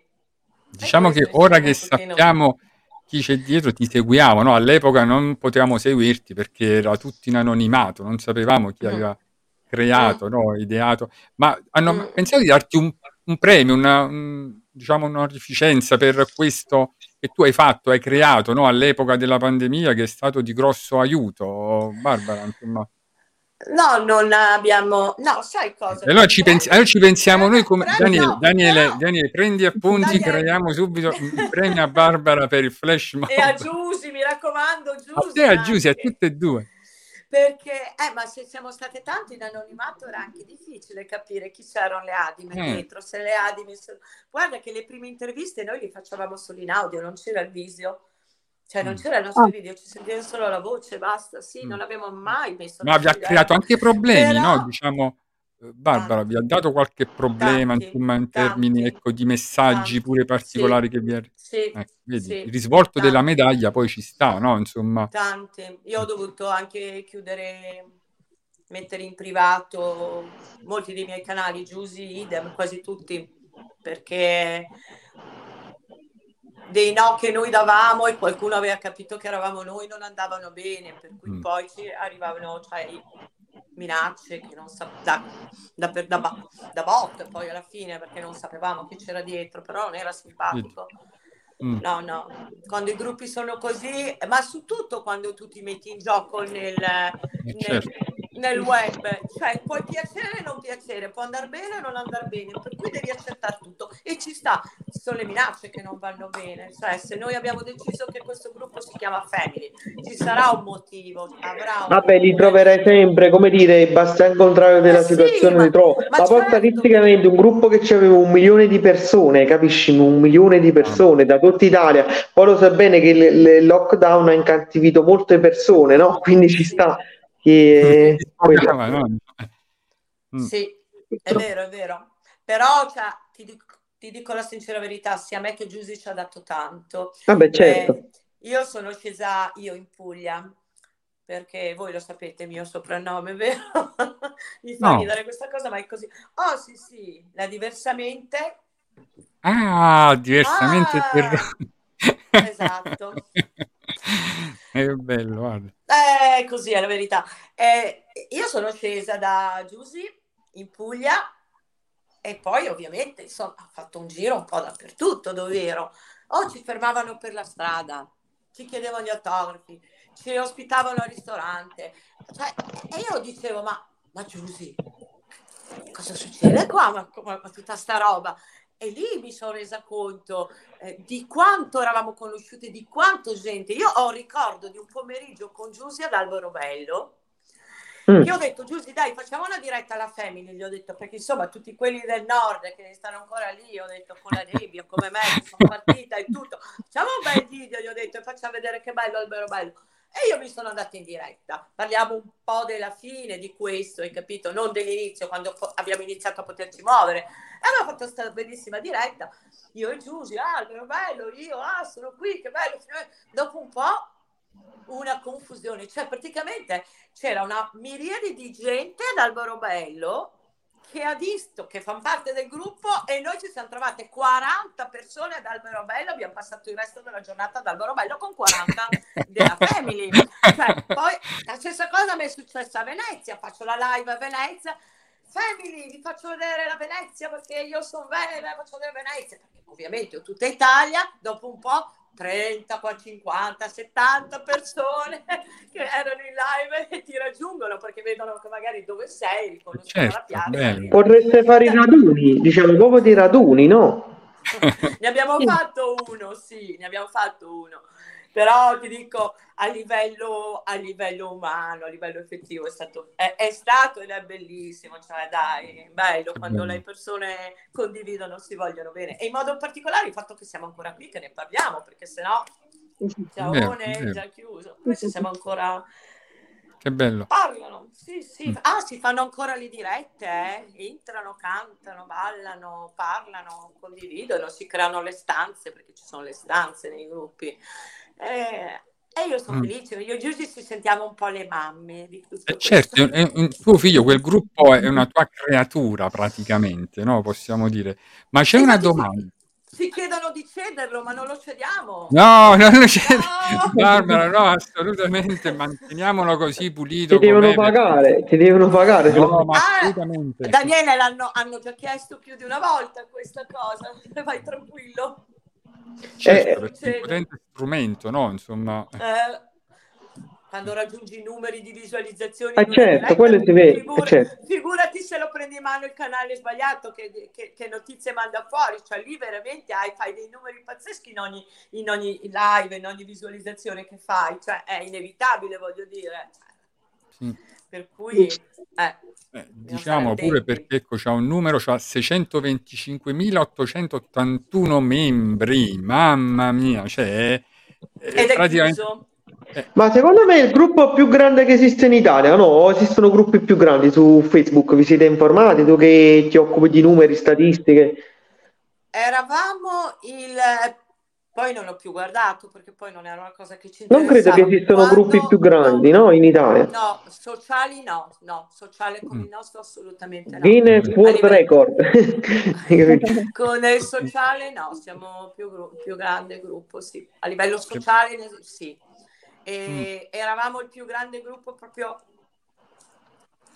Diciamo che ora che sappiamo chi c'è dietro ti seguiamo, no? All'epoca non potevamo seguirti perché era tutto in anonimato, non sapevamo chi mm. aveva creato, no? ideato, ma hanno mm. pensato di darti un, un premio, una, un, diciamo un'onorificenza per questo che tu hai fatto, hai creato no? all'epoca della pandemia, che è stato di grosso aiuto, Barbara, insomma. No, non abbiamo. No, sai cosa? Allora ci, pensi... allora ci pensiamo noi come. Daniele, no, Daniele, no. Daniele, prendi appunti, Daniele. creiamo subito un premio a Barbara per il flash mob. E a Giusy, mi raccomando, Giusy. A te a Giusy, a tutte e due perché eh, ma se siamo state tanto in anonimato era anche difficile capire chi c'erano le adime mm. dietro, se le adime sono... guarda che le prime interviste noi le facevamo solo in audio, non c'era il visio cioè non mm. c'era il nostro oh. video, ci sentiva solo la voce, basta, sì, mm. non abbiamo mai messo... Ma vi ha creato anche problemi, Però... no? Diciamo, eh, Barbara, vi ha dato qualche problema tanti, insomma, in termini ecco, di messaggi tanti, pure particolari sì, che vi ha... Sì, eh, vedi, sì, il risvolto della medaglia poi ci sta, no? Insomma. Tanti. Io ho dovuto anche chiudere, mettere in privato molti dei miei canali, Giusy, idem, quasi tutti, perché dei no che noi davamo e qualcuno aveva capito che eravamo noi non andavano bene, per cui mm. poi ci arrivavano cioè, minacce che non sa- da, da, da, da bot poi alla fine perché non sapevamo chi c'era dietro, però non era simpatico. Mm. No, no, quando i gruppi sono così, ma su tutto quando tu ti metti in gioco nel, eh, nel, certo nel web, cioè puoi piacere o non piacere, può andare bene o non andare bene, per cui devi accettare tutto. E ci sta, ci sono le minacce che non vanno bene, cioè se noi abbiamo deciso che questo gruppo si chiama Family, ci sarà un motivo, avrà un Vabbè, li troverai sempre, come dire, basta il contrario della ma situazione sì, li trovo, ma, ma certo. statisticamente un gruppo che aveva un milione di persone, capisci, un milione di persone da tutta Italia, poi lo sa bene che il lockdown ha incattivito molte persone, no? Quindi ci sta che mm. Sì, è vero, è vero. Però cioè, ti, dico, ti, dico, la sincera verità, sia a me che Giusy ci ha dato tanto. Vabbè, certo. Eh, io sono scesa io in Puglia, perché voi lo sapete, il mio soprannome, vero? Mi fa no. ridere questa cosa, ma è così. Oh, sì, sì, la diversamente. Ah, diversamente ah, per... Esatto. È bello, guarda. Eh, così è la verità. Eh, io sono scesa da Giusy in Puglia e poi ovviamente insomma, ho fatto un giro un po' dappertutto dove ero. O ci fermavano per la strada, ci chiedevano gli autografi, ci ospitavano al ristorante. Cioè, e io dicevo, ma, ma Giusy, cosa succede qua? Ma, ma, ma tutta sta roba? E lì mi sono resa conto eh, di quanto eravamo conosciuti, di quanto gente. Io ho ricordo di un pomeriggio con Giusy ad Albero Bello. Mm. Io ho detto, Giusy, dai, facciamo una diretta alla Family. Gli ho detto, perché insomma, tutti quelli del nord che stanno ancora lì, ho detto, con la nebbia, come me, sono partita e tutto. Facciamo un bel video, gli ho detto, e facciamo vedere che bello Albero Bello. E io mi sono andata in diretta. Parliamo un po' della fine di questo, hai capito? Non dell'inizio, quando abbiamo iniziato a poterci muovere. E abbiamo fatto questa bellissima diretta. Io e Giusy, ah, bello, io, ah, sono qui, che bello. Dopo un po' una confusione, cioè praticamente c'era una miriade di gente ad Alberobello che ha visto che fanno parte del gruppo e noi ci siamo trovate 40 persone ad Alberobello, abbiamo passato il resto della giornata ad Alberobello con 40 della Family. Cioè, poi la stessa cosa mi è successa a Venezia, faccio la live a Venezia, Family, vi faccio vedere la Venezia perché io sono Venezia, faccio vedere Venezia, perché ovviamente ho tutta Italia, dopo un po' 30, 50, 70 persone che erano in live e ti raggiungono perché vedono che magari dove sei, riconoscono certo, la piazza. Potreste fare i raduni, diciamo proprio di raduni, no? ne abbiamo fatto uno, sì, ne abbiamo fatto uno però ti dico a livello, a livello umano, a livello effettivo è stato, è, è stato ed è bellissimo, cioè dai, è bello quando le persone condividono, si vogliono bene e in modo particolare il fatto che siamo ancora qui, che ne parliamo, perché sennò ciao, è già chiuso, questi siamo ancora... Che bello. Parlano, sì, sì. Mm. Ah, si fanno ancora le dirette, eh? entrano, cantano, ballano, parlano, condividono, si creano le stanze, perché ci sono le stanze nei gruppi. Eh, e io sono mm. felice, io e Giusy ci sentiamo un po' le mamme di tutto eh, Certo, è, è, tuo figlio, quel gruppo è una tua creatura praticamente, no? Possiamo dire. Ma c'è esatto, una domanda. Si, chiedono di cederlo, ma non lo cediamo. No, non lo cediamo. No. Barbara, no, assolutamente, manteniamolo così pulito. Ti devono pagare, ti devono pagare. No, ma ah, assolutamente. Daniele l'hanno hanno già chiesto più di una volta questa cosa, vai tranquillo. Certo, eh, è un potente strumento, no? Insomma. Eh, quando raggiungi i numeri di visualizzazioni, eh certo, quello si vede. Figura, certo. Figurati se lo prendi in mano il canale sbagliato, che, che, che, notizie manda fuori, cioè lì veramente hai, fai dei numeri pazzeschi in ogni, in ogni live, in ogni visualizzazione che fai, cioè è inevitabile, voglio dire. Sì. Per cui, eh, eh, diciamo pure perché ecco, c'è un numero, c'ha 625.881 membri, mamma mia, cioè... Ed è praticamente... Eh. Ma secondo me è il gruppo più grande che esiste in Italia, no? O esistono gruppi più grandi su Facebook? Vi siete informati? Tu che ti occupi di numeri, statistiche? Eravamo il poi non l'ho più guardato perché poi non era una cosa che ci interessava. Non credo che esistano Quando... gruppi più grandi, no, in Italia? No, sociali no, no, sociale come il nostro assolutamente no. Guinness World livello... Record. con il sociale no, siamo più, più grande gruppo, sì. A livello sociale sì. E mm. eravamo il più grande gruppo proprio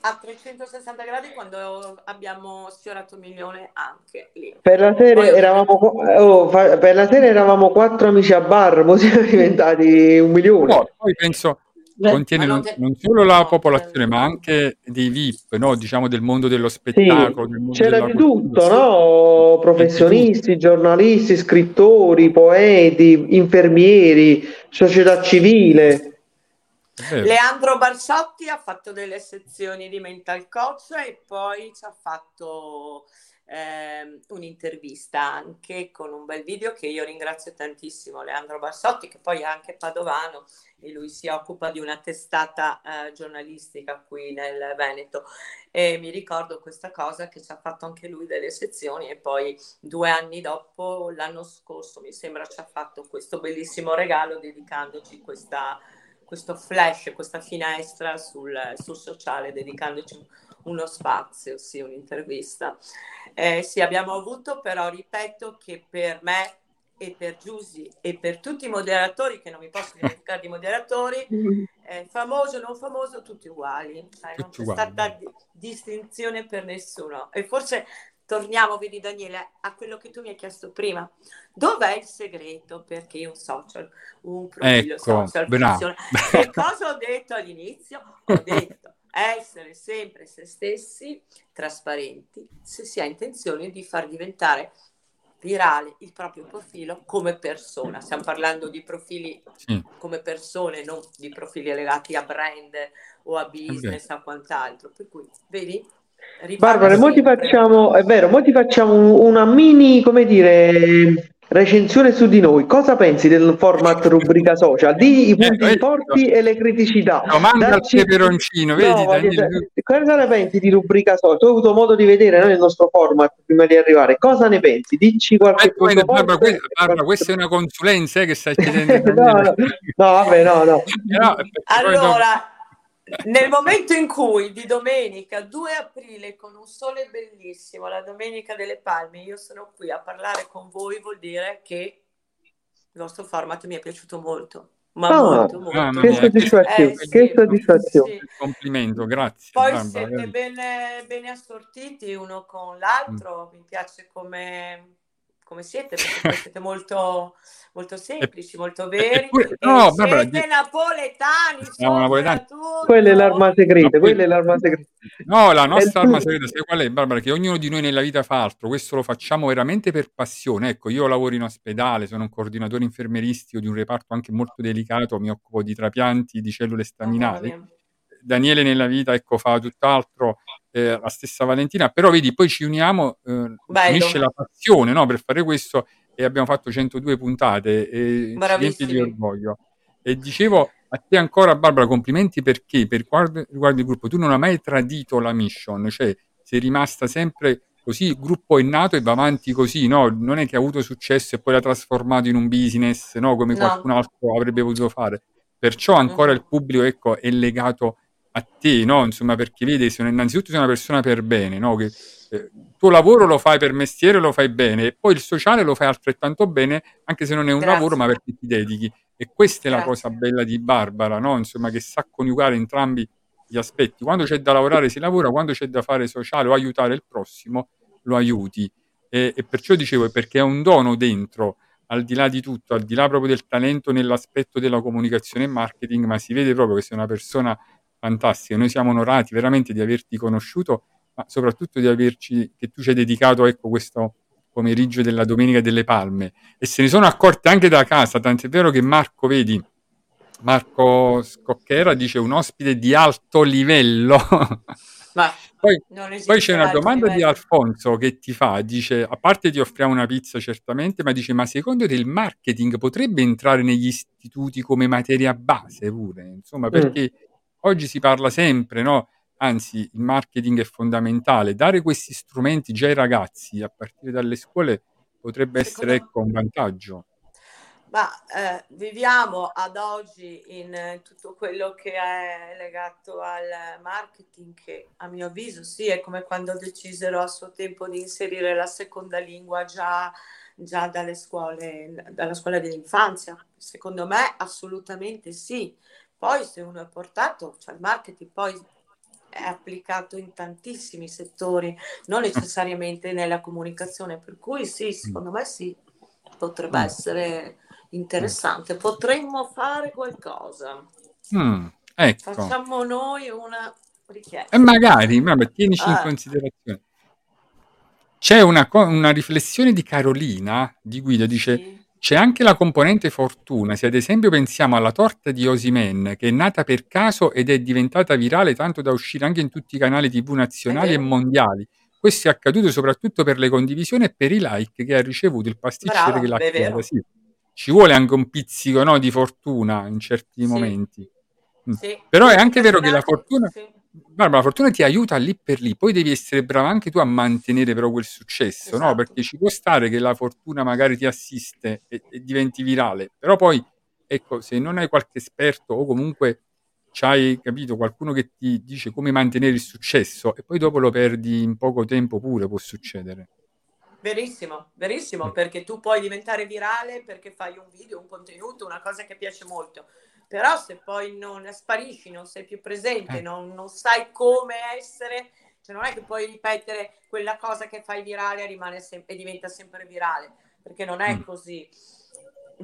a 360 gradi quando abbiamo sfiorato un milione anche lì. Per la serie, poi, eravamo, oh, per la serie eravamo quattro amici a bar, poi siamo diventati un milione. No, poi penso contiene non, non, solo la popolazione, ma anche dei VIP, no? diciamo del mondo dello spettacolo. Sì, mondo c'era di tutto, no? professionisti, giornalisti, scrittori, poeti, infermieri, società civile. Leandro Barsotti ha fatto delle sezioni di mental coach e poi ci ha fatto eh, un'intervista anche con un bel video che io ringrazio tantissimo Leandro Barsotti che poi è anche padovano e lui si occupa di una testata eh, giornalistica qui nel Veneto. E mi ricordo questa cosa che ci ha fatto anche lui delle sezioni e poi due anni dopo l'anno scorso mi sembra ci ha fatto questo bellissimo regalo dedicandoci questa questo flash, questa finestra sul, sul sociale, dedicandoci uno spazio, sì, un'intervista. Eh, sì, abbiamo avuto però, ripeto, che per me e per Giusy e per tutti i moderatori, che non mi posso dimenticare di moderatori, eh, famoso, non famoso, tutti uguali. Cioè, non c'è stata di- distinzione per nessuno. E forse torniamo, vedi Daniele, a quello che tu mi hai chiesto prima. Dov'è il segreto perché un social, un profilo ecco, social funziona? Che cosa ho detto all'inizio? Ho detto essere sempre se stessi, trasparenti, se si ha intenzione di far diventare virale il proprio profilo come persona. Stiamo parlando di profili sì. come persone, non di profili legati a brand o a business o a quant'altro. Per cui, vedi? Barbara, mo ti facciamo, è vero, mo ti facciamo una mini, come dire, Recensione su di noi, cosa pensi del format rubrica social? Di i punti eh, forti e le criticità. Domanda Darci... al peperoncino, vedi? No, Daniele... Cosa ne pensi di rubrica social? Tu hai avuto modo di vedere no, il nostro format prima di arrivare. Cosa ne pensi? Dici qualche. Eh, Barbara, questa, Barbara, questa è una consulenza eh, che stai chiedendo. no, no, no, vabbè, no, no. no allora, nel momento in cui di domenica 2 aprile con un sole bellissimo, la domenica delle palme, io sono qui a parlare con voi, vuol dire che il vostro format mi è piaciuto molto. Ma ah, molto, molto. Ah, che soddisfazione, eh, che sì, soddisfazione. Sì. Complimento, grazie. Poi Barbara, siete bene, bene, assortiti uno con l'altro, mm. mi piace come come siete, perché siete molto, molto semplici, molto veri. Eppure, no, Barbara, siete napoletani, siamo napoletani. Quella è l'arma segreta, no, quella è l'arma segreta. No, la nostra arma segreta, sai qual è, Barbara? Che ognuno di noi nella vita fa altro, questo lo facciamo veramente per passione. Ecco, io lavoro in ospedale, sono un coordinatore infermeristico di un reparto anche molto delicato, mi occupo di trapianti di cellule staminali. Oh, Daniele nella vita ecco, fa tutt'altro, eh, la stessa Valentina, però vedi, poi ci uniamo, eh, unisce la passione no, per fare questo e abbiamo fatto 102 puntate e ci riempie di orgoglio. E dicevo a te ancora Barbara, complimenti perché per quanto riguarda il gruppo, tu non hai mai tradito la mission, cioè sei rimasta sempre così, il gruppo è nato e va avanti così, no? Non è che ha avuto successo e poi l'ha trasformato in un business, no? Come no. qualcun altro avrebbe potuto fare. Perciò ancora mm-hmm. il pubblico ecco, è legato a te, no? Insomma, perché vedi, se, innanzitutto sei una persona per bene, no? Che, eh, il tuo lavoro lo fai per mestiere, lo fai bene, e poi il sociale lo fai altrettanto bene, anche se non è un Grazie. lavoro, ma perché ti dedichi. E questa è Grazie. la cosa bella di Barbara, no? Insomma, che sa coniugare entrambi gli aspetti. Quando c'è da lavorare si lavora, quando c'è da fare sociale o aiutare il prossimo, lo aiuti. E, e perciò dicevo, perché è un dono dentro, al di là di tutto, al di là proprio del talento nell'aspetto della comunicazione e marketing, ma si vede proprio che sei una persona fantastica. Noi siamo onorati veramente di averti conosciuto, ma soprattutto di averci, che tu ci hai dedicato ecco, questo pomeriggio della Domenica delle Palme. E se ne sono accorte anche da casa, tant'è vero che Marco, vedi, Marco Scocchera dice un ospite di alto livello. Ma poi, poi c'è una domanda livello. di Alfonso che ti fa, dice, a parte ti offriamo una pizza certamente, ma dice, ma secondo te il marketing potrebbe entrare negli istituti come materia base pure? Insomma, mm. perché mm oggi si parla sempre, no? Anzi, il marketing è fondamentale. Dare questi strumenti già ai ragazzi a partire dalle scuole potrebbe essere ecco, un vantaggio. Ma eh, viviamo ad oggi in eh, tutto quello che è legato al marketing, che a mio avviso sì, è come quando decisero a suo tempo di inserire la seconda lingua già, già dalle scuole, dalla scuola dell'infanzia. Secondo me assolutamente sì, poi se uno è portato, cioè il marketing poi è applicato in tantissimi settori, non necessariamente nella comunicazione, per cui sì, secondo me sì, potrebbe mm. essere interessante, potremmo fare qualcosa. Mm, ecco. Facciamo noi una richiesta. E magari, vabbè, tienici ah. in considerazione. C'è una, una, riflessione di Carolina, di Guido, dice... Sì c'è anche la componente fortuna, se ad esempio pensiamo alla torta di Osimen, che è nata per caso ed è diventata virale tanto da uscire anche in tutti i canali TV nazionali e mondiali. Questo è accaduto soprattutto per le condivisioni e per i like che ha ricevuto il pasticcere Brava, che l'ha creata. Sì. Ci vuole anche un pizzico no, di fortuna in certi sì. momenti. Mm. Sì. Però è anche vero che la fortuna... Sì Barbara, la fortuna ti aiuta lì per lì, poi devi essere brava anche tu a mantenere però quel successo, esatto. no? Perché ci può stare che la fortuna magari ti assiste e, e, diventi virale, però poi, ecco, se non hai qualche esperto o comunque c'hai, capito, qualcuno che ti dice come mantenere il successo e poi dopo lo perdi in poco tempo pure, può succedere. Verissimo, verissimo, perché tu puoi diventare virale perché fai un video, un contenuto, una cosa che piace molto però se poi non sparisci, non sei più presente, eh. non, non, sai come essere, cioè non è che puoi ripetere quella cosa che fai virale e, sem- e diventa sempre virale, perché non è mm. così.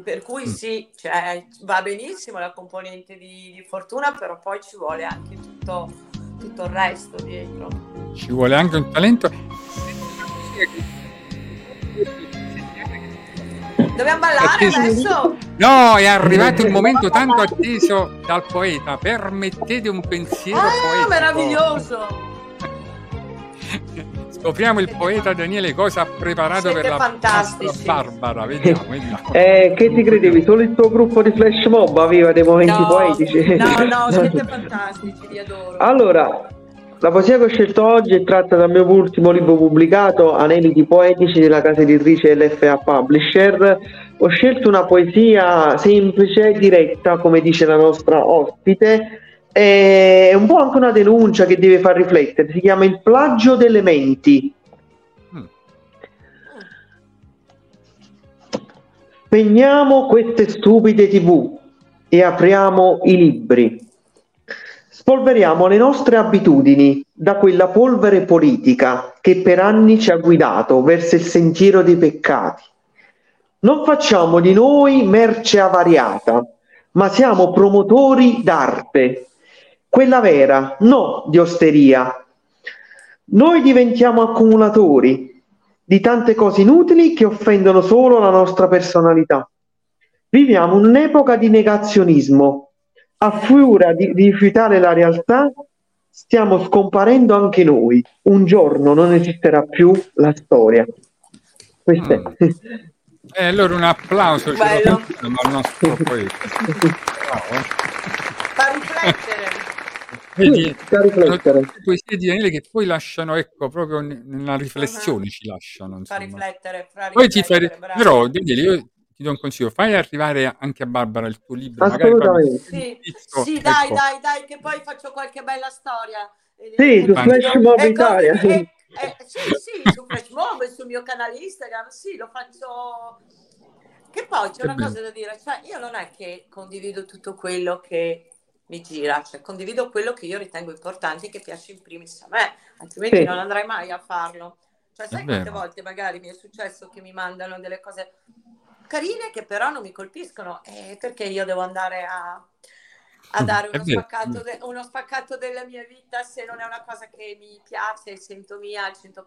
Per cui mm. sì, cioè, va benissimo la componente di, di, fortuna, però poi ci vuole anche tutto, tutto il resto dietro. Ci vuole anche un talento Dobbiamo ballare adesso? No, è arrivato il momento tanto atteso dal poeta. Permettete un pensiero ah, poetico. meraviglioso! Scopriamo il poeta Daniele cosa ha preparato Siete per la fantastici. Barbara. Vediamo, vediamo. Eh, che ti credevi? Solo il tuo gruppo di flash mob aveva dei momenti no, poetici. No, no, siete fantastici, vi adoro. Allora, la poesia che ho scelto oggi è tratta dal mio ultimo libro pubblicato, Aneliti Poetici, della casa editrice LFA Publisher. Ho scelto una poesia semplice, diretta, come dice la nostra ospite, è un po' anche una denuncia che deve far riflettere. Si chiama Il plagio delle menti. Spegniamo queste stupide tv e apriamo i libri Spolveriamo le nostre abitudini da quella polvere politica che per anni ci ha guidato verso il sentiero dei peccati. Non facciamo di noi merce avariata, ma siamo promotori d'arte, quella vera, no di osteria. Noi diventiamo accumulatori di tante cose inutili che offendono solo la nostra personalità. Viviamo un'epoca di negazionismo a furia di rifiutare la realtà, stiamo scomparendo anche noi. Un giorno non esisterà più la storia. Questo mm. è. Eh, allora un applauso Bello. al nostro poeta. Fa riflettere. Poesie di Daniele che poi lasciano, ecco, proprio nella riflessione uh-huh. ci lasciano. Insomma. Fa riflettere, fa riflettere. Poi ti fai, però, Daniele, io ti do un consiglio, fai arrivare anche a Barbara il tuo libro. Assolutamente. Sì, sì ecco. dai, dai, dai, che poi faccio qualche bella storia. Sì, su Flash Mob Italia. Eh, eh, sì, sì, su Flash Mob, sul mio canale Instagram, sì, lo faccio... Che poi c'è che una bello. cosa da dire, cioè io non è che condivido tutto quello che mi gira, cioè condivido quello che io ritengo importante e che piace in primis a me, altrimenti sì. non andrei mai a farlo. Cioè, sai quante volte magari mi è successo che mi mandano delle cose carine che però non mi colpiscono eh, perché io devo andare a, a mm, dare uno spaccato, de, uno spaccato, della mia vita se non è una cosa che mi piace e sento mia al 100%.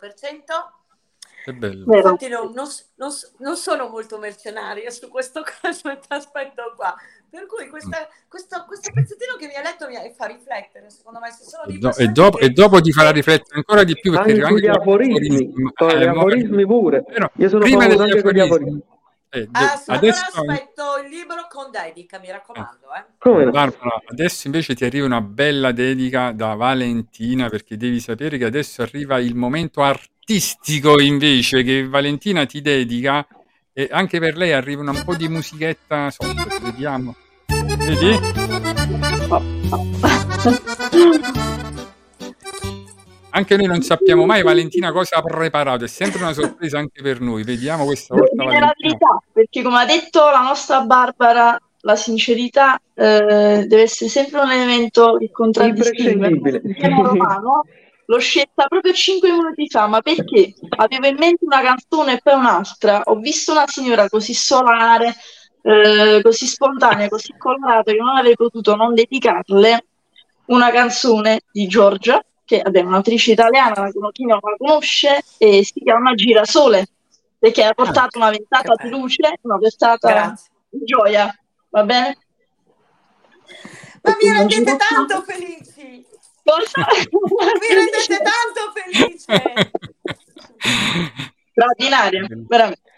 È bello. Infatti non, non, non, non, sono molto mercenaria su questo aspetto qua. Per cui questa, questo, questo, pezzettino che mi ha letto mi fa riflettere, secondo me. Se sono e, e, dopo, che... e dopo ti farà riflettere ancora di più perché anche gli aforismi, eh, gli aforismi pure. Però, Io sono prima degli aforismi, aforismi eh, ah, adesso aspetto il libro con dedica, mi raccomando. Eh. Barbara, adesso invece ti arriva una bella dedica da Valentina perché devi sapere che adesso arriva il momento artistico invece che Valentina ti dedica e anche per lei arriva un po' di musichetta sotto, vediamo. Vedi? Anche noi non sappiamo mai Valentina cosa ha preparato, è sempre una sorpresa anche per noi. Vediamo questa volta. La verità, perché come ha detto la nostra Barbara, la sincerità eh, deve essere sempre un elemento che contraddistingue. L'ho scelta proprio 5 minuti fa, ma perché avevo in mente una canzone e poi un'altra. Ho visto una signora così solare, eh, così spontanea, così colorata che non avrei potuto non dedicarle una canzone di Giorgia che è un'autrice italiana, la chi non la conosce, e si chiama Girasole, perché ha portato ah, una ventata di luce, una ventata di gioia, va bene? Ma mi rendete tanto felici! Cosa? mi rendete tanto felice! Straordinaria, veramente.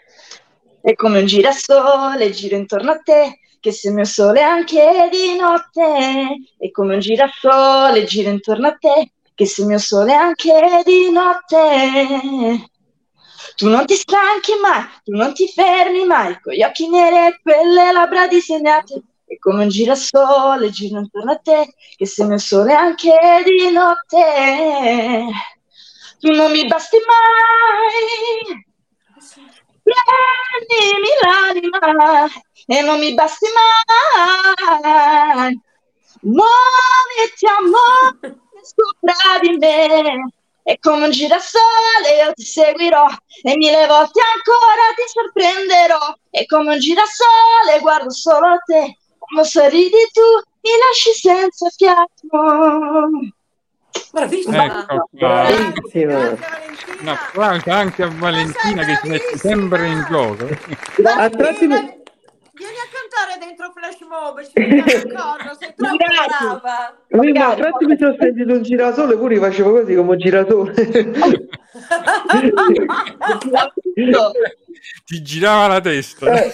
È come un girasole, gira intorno a te, che se il mio sole anche di notte. È come un girasole, gira intorno a te, che se il mio sole anche di notte. Tu non ti stanchi mai, tu non ti fermi mai, con gli occhi neri e quelle labbra disegnate. E come un girasole gira intorno a te, che se il mio sole anche di notte. Tu non mi basti mai, prendimi l'anima e non mi basti mai. Muoviti amore sopra di me. E come un girasole io ti seguirò e mille volte ancora ti sorprenderò. E come un girasole guardo solo a te, quando sorridi tu mi lasci senza fiato. Bravissima! Ecco qua. Bravissima. Un applauso anche a Valentina che si mette sempre in gioco. A tratti Vieni a cantare dentro Flash Mob, ci mettiamo d'accordo, sei troppo Grazie. brava. Io, ma a tratti mi sono sentito un girasole, pure facevo così come un girasole. Ti girava la testa. Eh.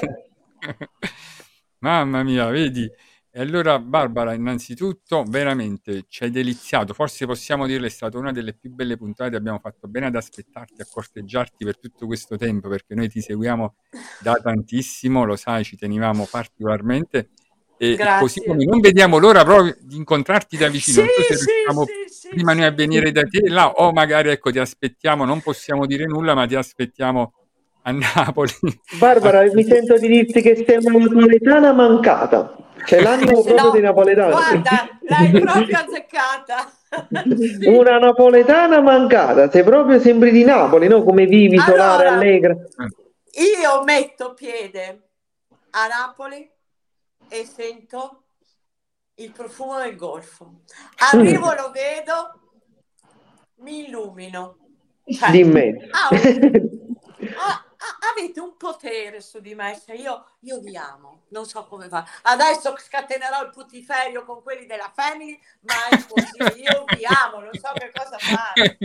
Mamma mia, vedi? E allora, Barbara, innanzitutto, veramente ci hai deliziato. Forse possiamo dirle, è stata una delle più belle puntate. Abbiamo fatto bene ad aspettarti, a corteggiarti per tutto questo tempo, perché noi ti seguiamo da tantissimo, lo sai, ci tenevamo particolarmente. E Grazie. così come non vediamo l'ora proprio di incontrarti da vicino. Sì, so se sì, riusciamo sì, sì, prima noi a venire sì. da te là, o magari ecco, ti aspettiamo, non possiamo dire nulla, ma ti aspettiamo a Napoli. Barbara, mi sento di dirti che sei una napoletana mancata. C'è l'animo proprio no, dei napoletani. Guarda, l'hai proprio azzeccata. Sì. Una napoletana mancata, sei proprio sembri di Napoli, no? Come vivi, solare, Allora, allegra. Io metto piede a Napoli e sento il profumo del golfo. Arrivo, lo vedo, mi illumino. Cioè, Di me. ah, ah, avete un potere su di me, cioè io, io vi amo, non so come fa. Adesso scatenerò il putiferio con quelli della Family, ma è così, io vi amo, non so che cosa fare.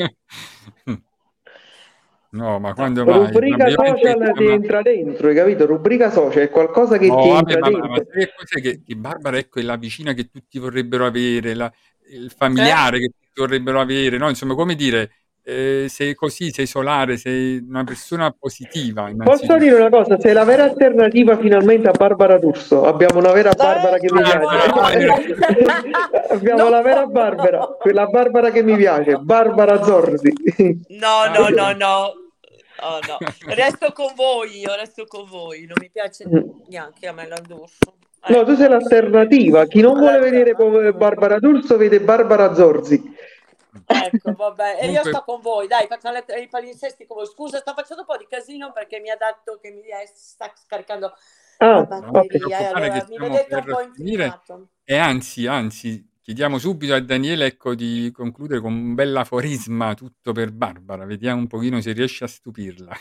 No, ma quando mai? Rubrica social che- ti entra dentro, hai capito? Rubrica social è qualcosa che No, ti vabbè, entra ma, ma, ma dentro. sai che cos'è che, che Barbara ecco, è la vicina che tutti vorrebbero avere, la- il familiare che tutti vorrebbero avere, no? Insomma, come dire, eh, sei così, sei solare, sei una persona positiva. Posso dire una cosa? Sei la vera alternativa finalmente a Barbara D'Urso. Abbiamo una vera Barbara che mi piace. Abbiamo Non la vera. Barbara, quella Barbara che mi piace, Barbara Zorzi. No, no, no, no. Oh, no. Resto con voi, io resto con voi, non mi piace neanche a me l'andorso. No, tu sei l'alternativa. Chi non vuole vedere Barbara D'Urso vede Barbara Zorzi. Ecco, vabbè, e io sto con voi, dai, faccio le- i palinsesti con voi. Scusa, sto facendo un po' di casino perché mi ha dato che mi è- sta scaricando Ah, la batteria. preoccupare allora mi vedete un po' finire. infiammato. E anzi, anzi, chiediamo subito a Daniele ecco, di concludere con un bel aforisma tutto per Barbara. Vediamo un pochino se riesce a stupirla.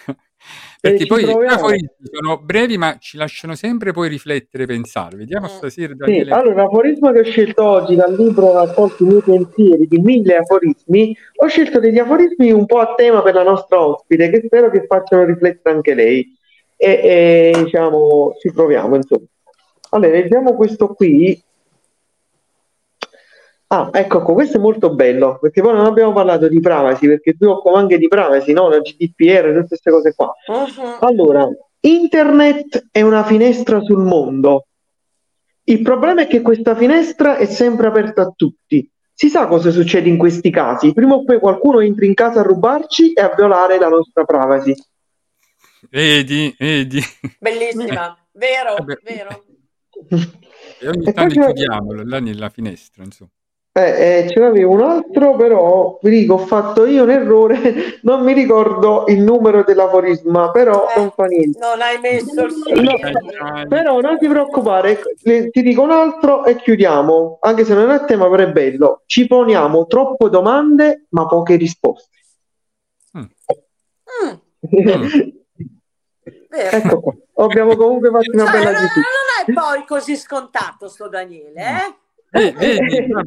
Perché poi i proviamo. aforismi sono brevi, ma ci lasciano sempre poi riflettere, pensare. Vediamo Mm. stasera, Sì, Daniele. allora l'aforisma che ho scelto oggi dal libro Raccolti i miei pensieri di mille aforismi, ho scelto degli aforismi un po' a tema per la nostra ospite, che spero che facciano riflettere anche lei. E, e, diciamo, ci proviamo, insomma. Allora, leggiamo questo qui. Ah, ecco, qua, questo è molto bello, perché poi non abbiamo parlato di privacy, perché tu occupi anche di privacy, no? La GDPR, tutte queste cose qua. Mhm. Allora, internet è una finestra sul mondo. Il problema è che questa finestra è sempre aperta a tutti. Si sa cosa succede in questi casi. Prima o poi qualcuno entra in casa a rubarci e a violare la nostra privacy. Vedi, vedi. Bellissima, vero, Vabbè. vero. E ogni E tanto chiudiamolo là nella finestra, insomma. Eh, eh, ce n'avevo un altro, però vi dico, ho fatto io un errore, non mi ricordo il numero dell'aforisma, però Eh, non fa niente. Non hai messo il No, segno. Però non ti preoccupare, le- ti dico un altro e chiudiamo, anche se non è tema, però è bello. Ci poniamo troppe domande, ma poche risposte. Mm, Mm. ecco qua, abbiamo comunque fatto una Cioè, bella non, discussione. non è poi così scontato sto Daniele, eh? Eh, vedi, Mm,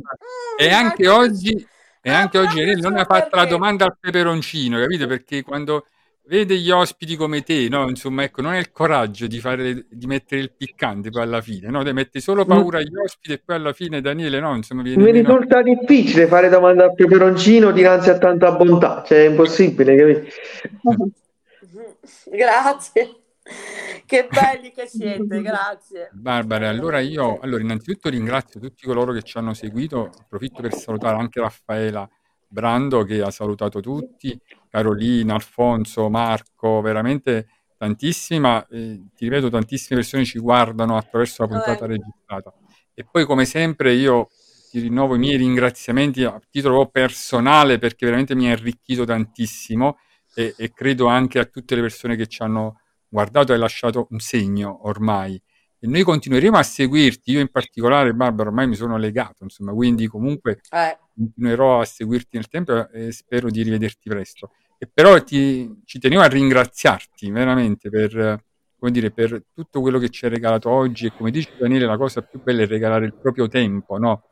E anche oggi, e Ah, anche oggi Irene non ha solo fatto la domanda al peperoncino, capito? Perché quando vede gli ospiti come te, no? Insomma, ecco, non è il coraggio di, fare, di mettere il piccante poi alla fine, no? Te metti solo paura agli ospiti e poi alla fine Daniele, no? Insomma, viene Mi meno... risulta difficile fare domande al peperoncino dinanzi a tanta bontà, cioè è impossibile, capito? Mhm. Grazie. Che belli che siete, grazie. Barbara, allora io allora innanzitutto ringrazio tutti coloro che ci hanno seguito, approfitto per salutare anche Raffaela Brando che ha salutato tutti, Carolina, Alfonso, Marco, veramente tantissimi, ma eh, ti ripeto, tantissime persone ci guardano attraverso la puntata Eh. registrata. E poi come sempre io ti rinnovo i miei ringraziamenti a titolo personale perché veramente mi ha arricchito tantissimo e, e credo anche a tutte le persone che ci hanno guardato e lasciato un segno ormai. E noi continueremo a seguirti, io in particolare, Barbara, ormai mi sono legato, insomma, quindi comunque Eh, continuerò a seguirti nel tempo e spero di rivederti presto. E però ti, ci tenevo a ringraziarti veramente per, come dire, per tutto quello che ci hai regalato oggi e come dice Daniele la cosa più bella è regalare il proprio tempo, no?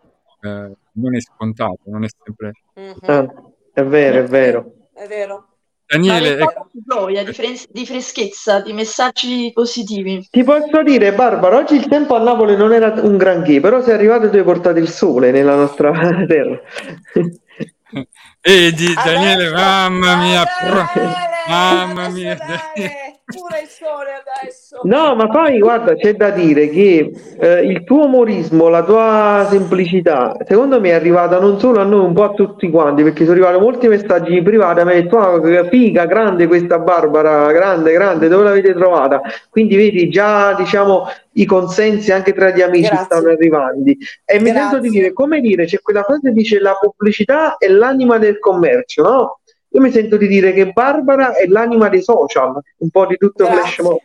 Eh, non è scontato, non è sempre... Mm-hmm. Ah, è vero, è vero. È vero. Daniele, ecco. di gioia, di, fres- di, freschezza, di messaggi positivi. Ti posso dire, Barbara, oggi il tempo a Napoli non era un granché, però sei arrivato e tu hai portato il sole nella nostra terra. E di Daniele, mamma mia, Daniele, mamma mia. Daniele pure il sole adesso. No, ma poi guarda, c'è da dire che eh, il tuo umorismo, la tua semplicità, secondo me è arrivata non solo a noi, un po' a tutti quanti, perché sono arrivati molti messaggi privati, mi ha detto, ah, figa, grande questa Barbara, grande, grande, dove l'avete trovata? Quindi vedi, già diciamo i consensi anche tra gli amici Grazie. stanno arrivando. E Grazie. mi sento di dire, come dire, c'è quella frase che dice la pubblicità è l'anima del commercio, no? Io mi sento di dire che Barbara è l'anima dei social, un po' di tutto Grazie. flash mob.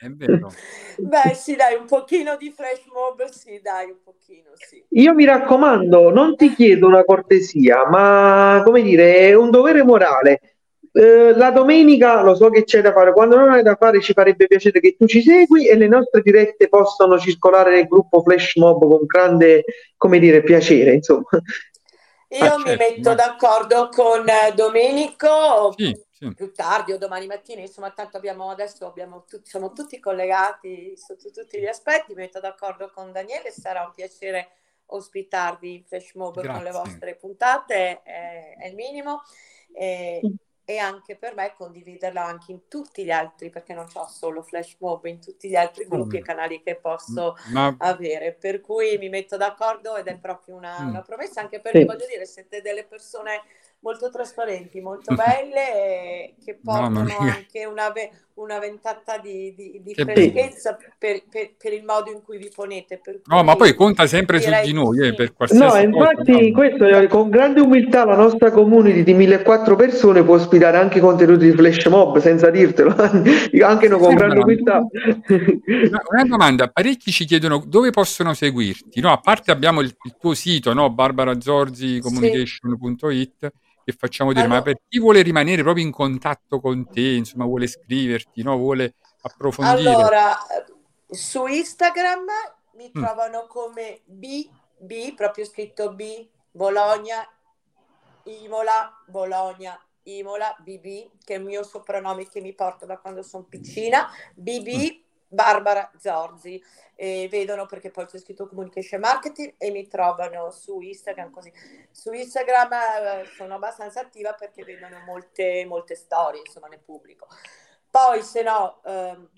È vero. Beh, sì, dai, un pochino di flash mob, sì, dai, un pochino, sì. Io mi raccomando, non ti chiedo una cortesia, ma come dire, è un dovere morale. Eh, la domenica lo so che c'è da fare, quando non hai da fare ci farebbe piacere che tu ci segui e le nostre dirette possono circolare nel gruppo Flash Mob con grande, come dire, piacere, insomma. Io ah, mi certo, metto ma... d'accordo con eh, Domenico sì, sì. più tardi o domani mattina, insomma, tanto abbiamo adesso abbiamo tutti, siamo tutti collegati sotto tutti gli aspetti. Mi metto d'accordo con Daniele, sarà un piacere ospitarvi in Flash Mob Grazie. con le vostre puntate, è, è il minimo. E, e anche per me condividerla anche in tutti gli altri, perché non ho solo Flash Mob, in tutti gli altri gruppi mm. e canali che posso Ma... avere. Per cui mi metto d'accordo ed è proprio una, mm. una promessa, anche perché sì. voglio dire, siete delle persone molto trasparenti, molto belle, che portano anche una, una ventata di, di, di freschezza per, per, per, il modo in cui vi ponete. no, ma poi conta sempre su di noi, eh, per qualsiasi No, infatti cosa, questo con grande umiltà la nostra community di 1400 persone può ospitare anche contenuti di flash mob senza dirtelo, anche no, con sì, grande umiltà. Una domanda, parecchi ci chiedono dove possono seguirti, no? A parte abbiamo il, il tuo sito, no? barbarazorzicommunication.it sì che facciamo dire, allora, ma per chi vuole rimanere proprio in contatto con te, insomma, vuole scriverti, no? vuole approfondire? Allora, su Instagram mi mm. trovano come BB, proprio scritto B, Bologna, Imola, Bologna, Imola, BB, che è il mio soprannome che mi porto da quando sono piccina, BB, mm. Barbara Zorzi e vedono perché poi c'è scritto communication marketing e mi trovano su Instagram così. Su Instagram eh, sono abbastanza attiva perché vedono molte, molte storie, insomma, ne pubblico. Poi se no, ehm,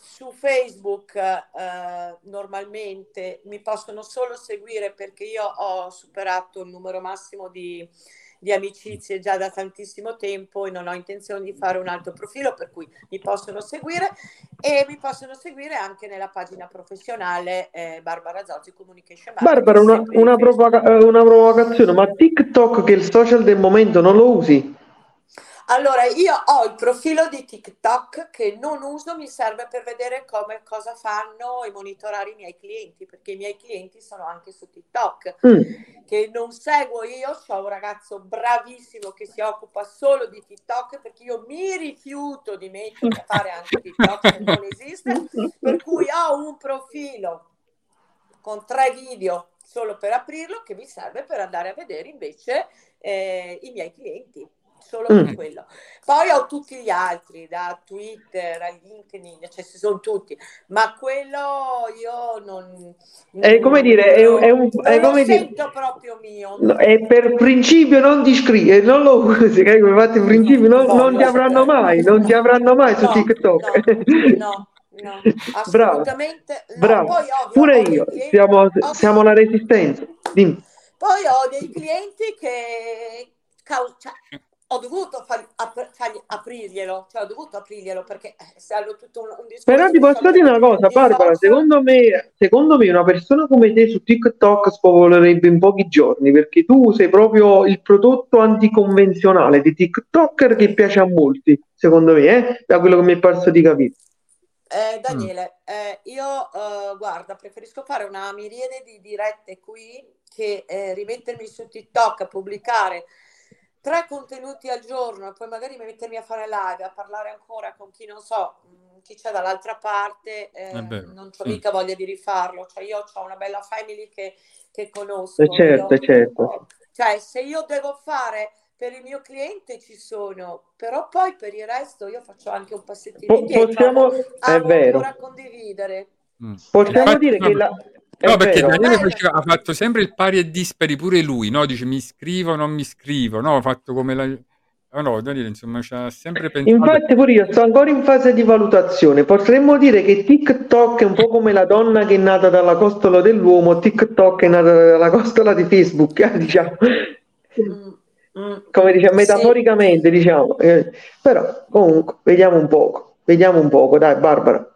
su Facebook eh, normalmente mi possono solo seguire perché io ho superato il numero massimo di di amicizie già da tantissimo tempo e non ho intenzione di fare un altro profilo, per cui mi possono seguire e mi possono seguire anche nella pagina professionale eh, Barbara Zorzi Communication Marketing. Barbara, una, una, provoca- eh, una provocazione, ma TikTok che è il social del momento non lo usi? Allora, io ho il profilo di TikTok che non uso, mi serve per vedere come, cosa fanno e monitorare i miei clienti, perché i miei clienti sono anche su TikTok, mm. che non seguo io, ho un ragazzo bravissimo che si occupa solo di TikTok, perché io mi rifiuto di mettere a fare anche TikTok che non esiste, per cui ho un profilo con tre video solo per aprirlo che mi serve per andare a vedere invece eh, i miei clienti solo mm. per quello. Poi ho tutti gli altri, da Twitter a LinkedIn, cioè ci sono tutti, ma quello io non... È come dire, è, è un... È come dire, proprio mio. No, è per principio non ti scrivi, non lo usi, come fatti principio non, no, non ti avranno mai, non ti avranno mai su TikTok. no. No, assolutamente. Bravo, no. bravo. Pure io, siamo, siamo la resistenza. Dimmi. Poi ho dei clienti che cioè, ho dovuto far, ap- fargli, aprirglielo, cioè ho dovuto aprirglielo perché eh, se hanno tutto un, un discorso... Però ti posso dire una cosa, Barbara, secondo me, secondo me una persona come te su TikTok spopolerebbe in pochi giorni perché tu sei proprio il prodotto anticonvenzionale di TikToker che piace a molti, secondo me, eh? da quello che mi è parso di capire. Eh, Daniele, mm. eh, io eh, guarda, preferisco fare una miriade di dirette qui che eh, rimettermi su TikTok a pubblicare tre contenuti al giorno e poi magari mettermi a fare live, a parlare ancora con chi non so, mm, chi c'è dall'altra parte, eh, non ho sì. mica voglia di rifarlo. Cioè io ho una bella family che, che conosco. Eh certo, io, certo. Cioè se io devo fare per il mio cliente ci sono, però poi per il resto io faccio anche un passettino po- indietro, possiamo, è vero. ancora condividere. Mm. Possiamo dire che la, No, perché Daniele faceva, ha fatto sempre il pari e dispari pure lui, no? Dice mi iscrivo, non mi iscrivo, no? Ha fatto come la... Oh no, Daniele, insomma, ci ha sempre pensato... Infatti pure io sto ancora in fase di valutazione. Potremmo dire che TikTok è un po' come la donna che è nata dalla costola dell'uomo, TikTok è nata dalla costola di Facebook, eh, diciamo. Mm, mm. come diciamo, metaforicamente, sì. diciamo. Eh, però, comunque, vediamo un poco. Vediamo un poco, dai, Barbara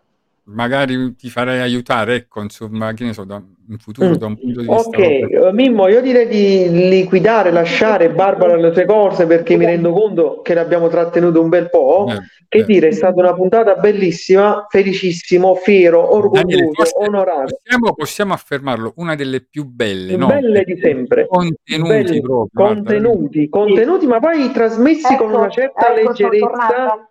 magari ti farei aiutare, ecco, insomma, che ne so, da, in futuro mm. da un punto di vista. Ok, proprio... Mimmo, io direi di liquidare, lasciare Barbara le sue cose perché mi rendo conto che l'abbiamo trattenuto un bel po'. Eh, che eh. dire, è stata una puntata bellissima, felicissimo, fiero, orgoglioso, onorato. Possiamo, possiamo, affermarlo, una delle più belle, no? belle di sempre. Contenuti Belli, proprio. Contenuti, guarda. contenuti, ma poi trasmessi ecco, con una certa ecco, leggerezza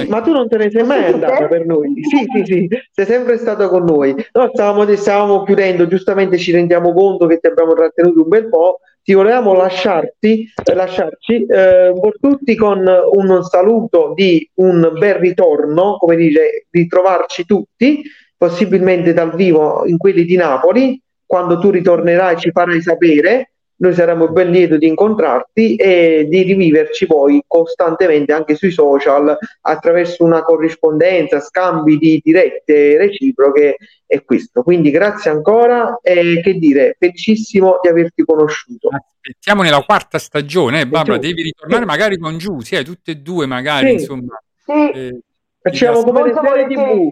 sì, ma tu non te ne sei mai andato per noi. Sì, sì, sì, sei sempre stato con noi. No, stavamo, stavamo chiudendo, giustamente ci rendiamo conto che ti abbiamo trattenuto un bel po'. Ti volevamo lasciarti, eh, lasciarci eh, tutti con un saluto di un bel ritorno, come dice, di trovarci tutti, possibilmente dal vivo in quelli di Napoli. Quando tu ritornerai ci farai sapere noi saremo ben lieto di incontrarti e di riviverci poi costantemente anche sui social attraverso una corrispondenza, scambi di dirette reciproche e questo. Quindi grazie ancora e che dire, felicissimo di averti conosciuto. Aspettiamo nella quarta stagione, eh, Barbara, devi ritornare sì. magari con giù, sì, tutte e due magari, sì. insomma. Sì. Eh, Facciamo come le serie TV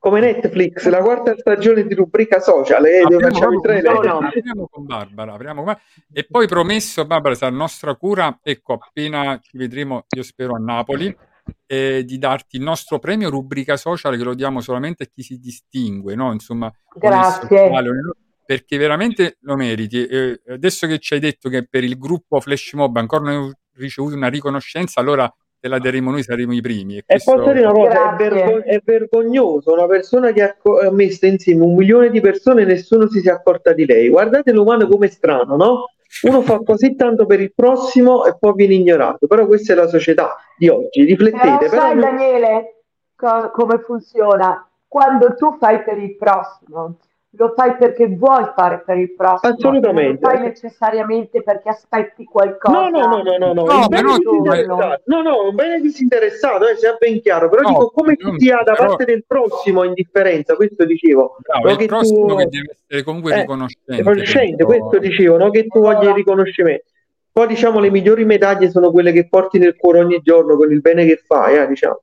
come Netflix, la quarta stagione di rubrica social e eh, facciamo i trailer. No, no. Apriamo con Barbara, apriamo con... e poi promesso Barbara sarà nostra cura, ecco appena ci vedremo, io spero a Napoli, eh, di darti il nostro premio rubrica social che lo diamo solamente a chi si distingue, no? Insomma, grazie. perché veramente lo meriti. Eh, adesso che ci hai detto che per il gruppo Flash Mob ancora non hai ricevuto una riconoscenza, allora te la daremo noi, saremo i primi. E, questo... posso dire una cosa, è, vergog- è, vergognoso una persona che ha, ha messo insieme un milione di persone e nessuno si sia accorta di lei. Guardate l'umano come è strano, no? Uno fa così tanto per il prossimo e poi viene ignorato, però questa è la società di oggi, riflettete. Però sai però... Daniele co- come funziona? Quando tu fai per il prossimo, lo fai perché vuoi fare per il prossimo, assolutamente. Non lo fai necessariamente perché aspetti qualcosa. No, no, no, no, no, no, no, bene disinteressato. no, no, un bene disinteressato, eh, sia ben chiaro, però no, dico come tu sia da parte del prossimo indifferenza, questo dicevo. No, il prossimo tu... che deve essere comunque eh, riconoscente. Riconoscente, questo dicevo, no? che tu voglia il riconoscimento. Poi diciamo le migliori medaglie sono quelle che porti nel cuore ogni giorno con il bene che fai, eh, diciamo.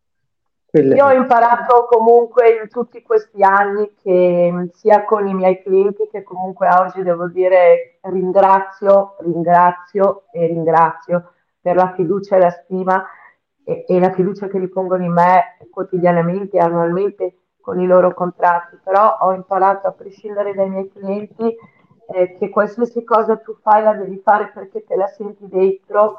Quelle... Io ho imparato comunque in tutti questi anni che sia con i miei clienti che comunque oggi devo dire ringrazio, ringrazio e ringrazio per la fiducia e la stima e, e la fiducia che ripongono in me quotidianamente, annualmente con i loro contratti, però ho imparato a prescindere dai miei clienti eh, che qualsiasi cosa tu fai la devi fare perché te la senti dentro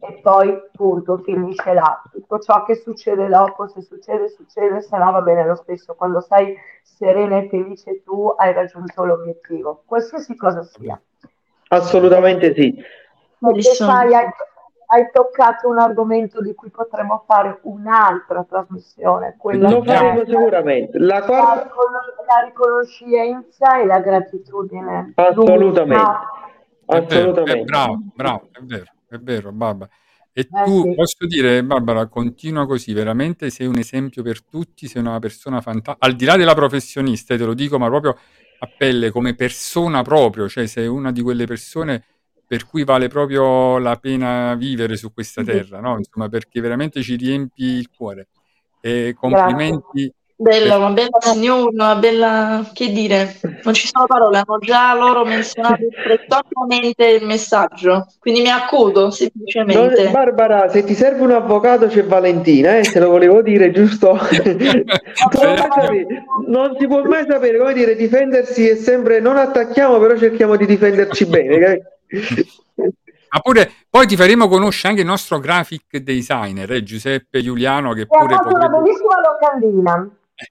e poi punto, finisce là. Tutto ciò che succede dopo, se succede, succede, se no va bene lo stesso. Quando sei serena e felice tu hai raggiunto l'obiettivo, qualsiasi cosa sia. Assolutamente sì. Sai, hai, hai, toccato un argomento di cui potremmo fare un'altra trasmissione. Quella Lo faremo sicuramente. La, quarta... la, riconoscenza e la gratitudine. Assolutamente. Assolutamente. È bravo, bravo, è vero è vero, Barbara. E eh, tu, sì. posso dire, Barbara, continua così, veramente sei un esempio per tutti, sei una persona fantastica, al di là della professionista, te lo dico, ma proprio a pelle, come persona proprio, cioè sei una di quelle persone per cui vale proprio la pena vivere su questa terra, no? Insomma, perché veramente ci riempi il cuore. E complimenti, Bella, una bella signora, una bella... che dire, non ci sono parole, hanno già loro menzionato espressamente il messaggio, quindi mi accudo semplicemente. Non, Barbara, se ti serve un avvocato c'è Valentina, eh, se lo volevo dire, giusto? non si può mai sapere, come dire, difendersi è sempre, non attacchiamo, però cerchiamo di difenderci bene. Ma pure, poi ti faremo conoscere anche il nostro graphic designer, eh, Giuseppe Giuliano, che, che pure... Ha fatto potrebbe... una bellissima locandina.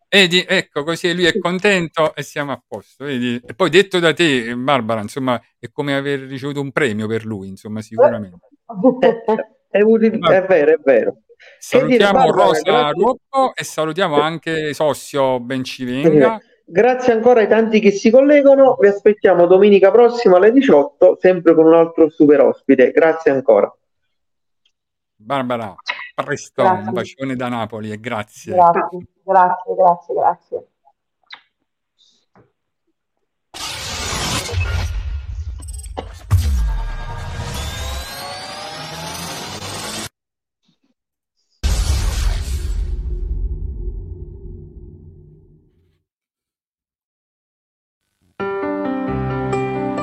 Vedi, ecco, così lui è contento e siamo a posto. Vedi? E poi detto da te, Barbara, insomma, è come aver ricevuto un premio per lui, insomma, sicuramente. è, utile, è vero, è vero. Salutiamo dire, Rosa. Ruoppo e salutiamo anche Sossio Bencivenga. Grazie ancora ai tanti che si collegano, vi aspettiamo domenica prossima alle 18, sempre con un altro super ospite. Grazie ancora. Barbara, presto, grazie. un bacione da Napoli e grazie. Grazie, grazie, grazie, grazie.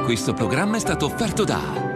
Questo programma è stato offerto da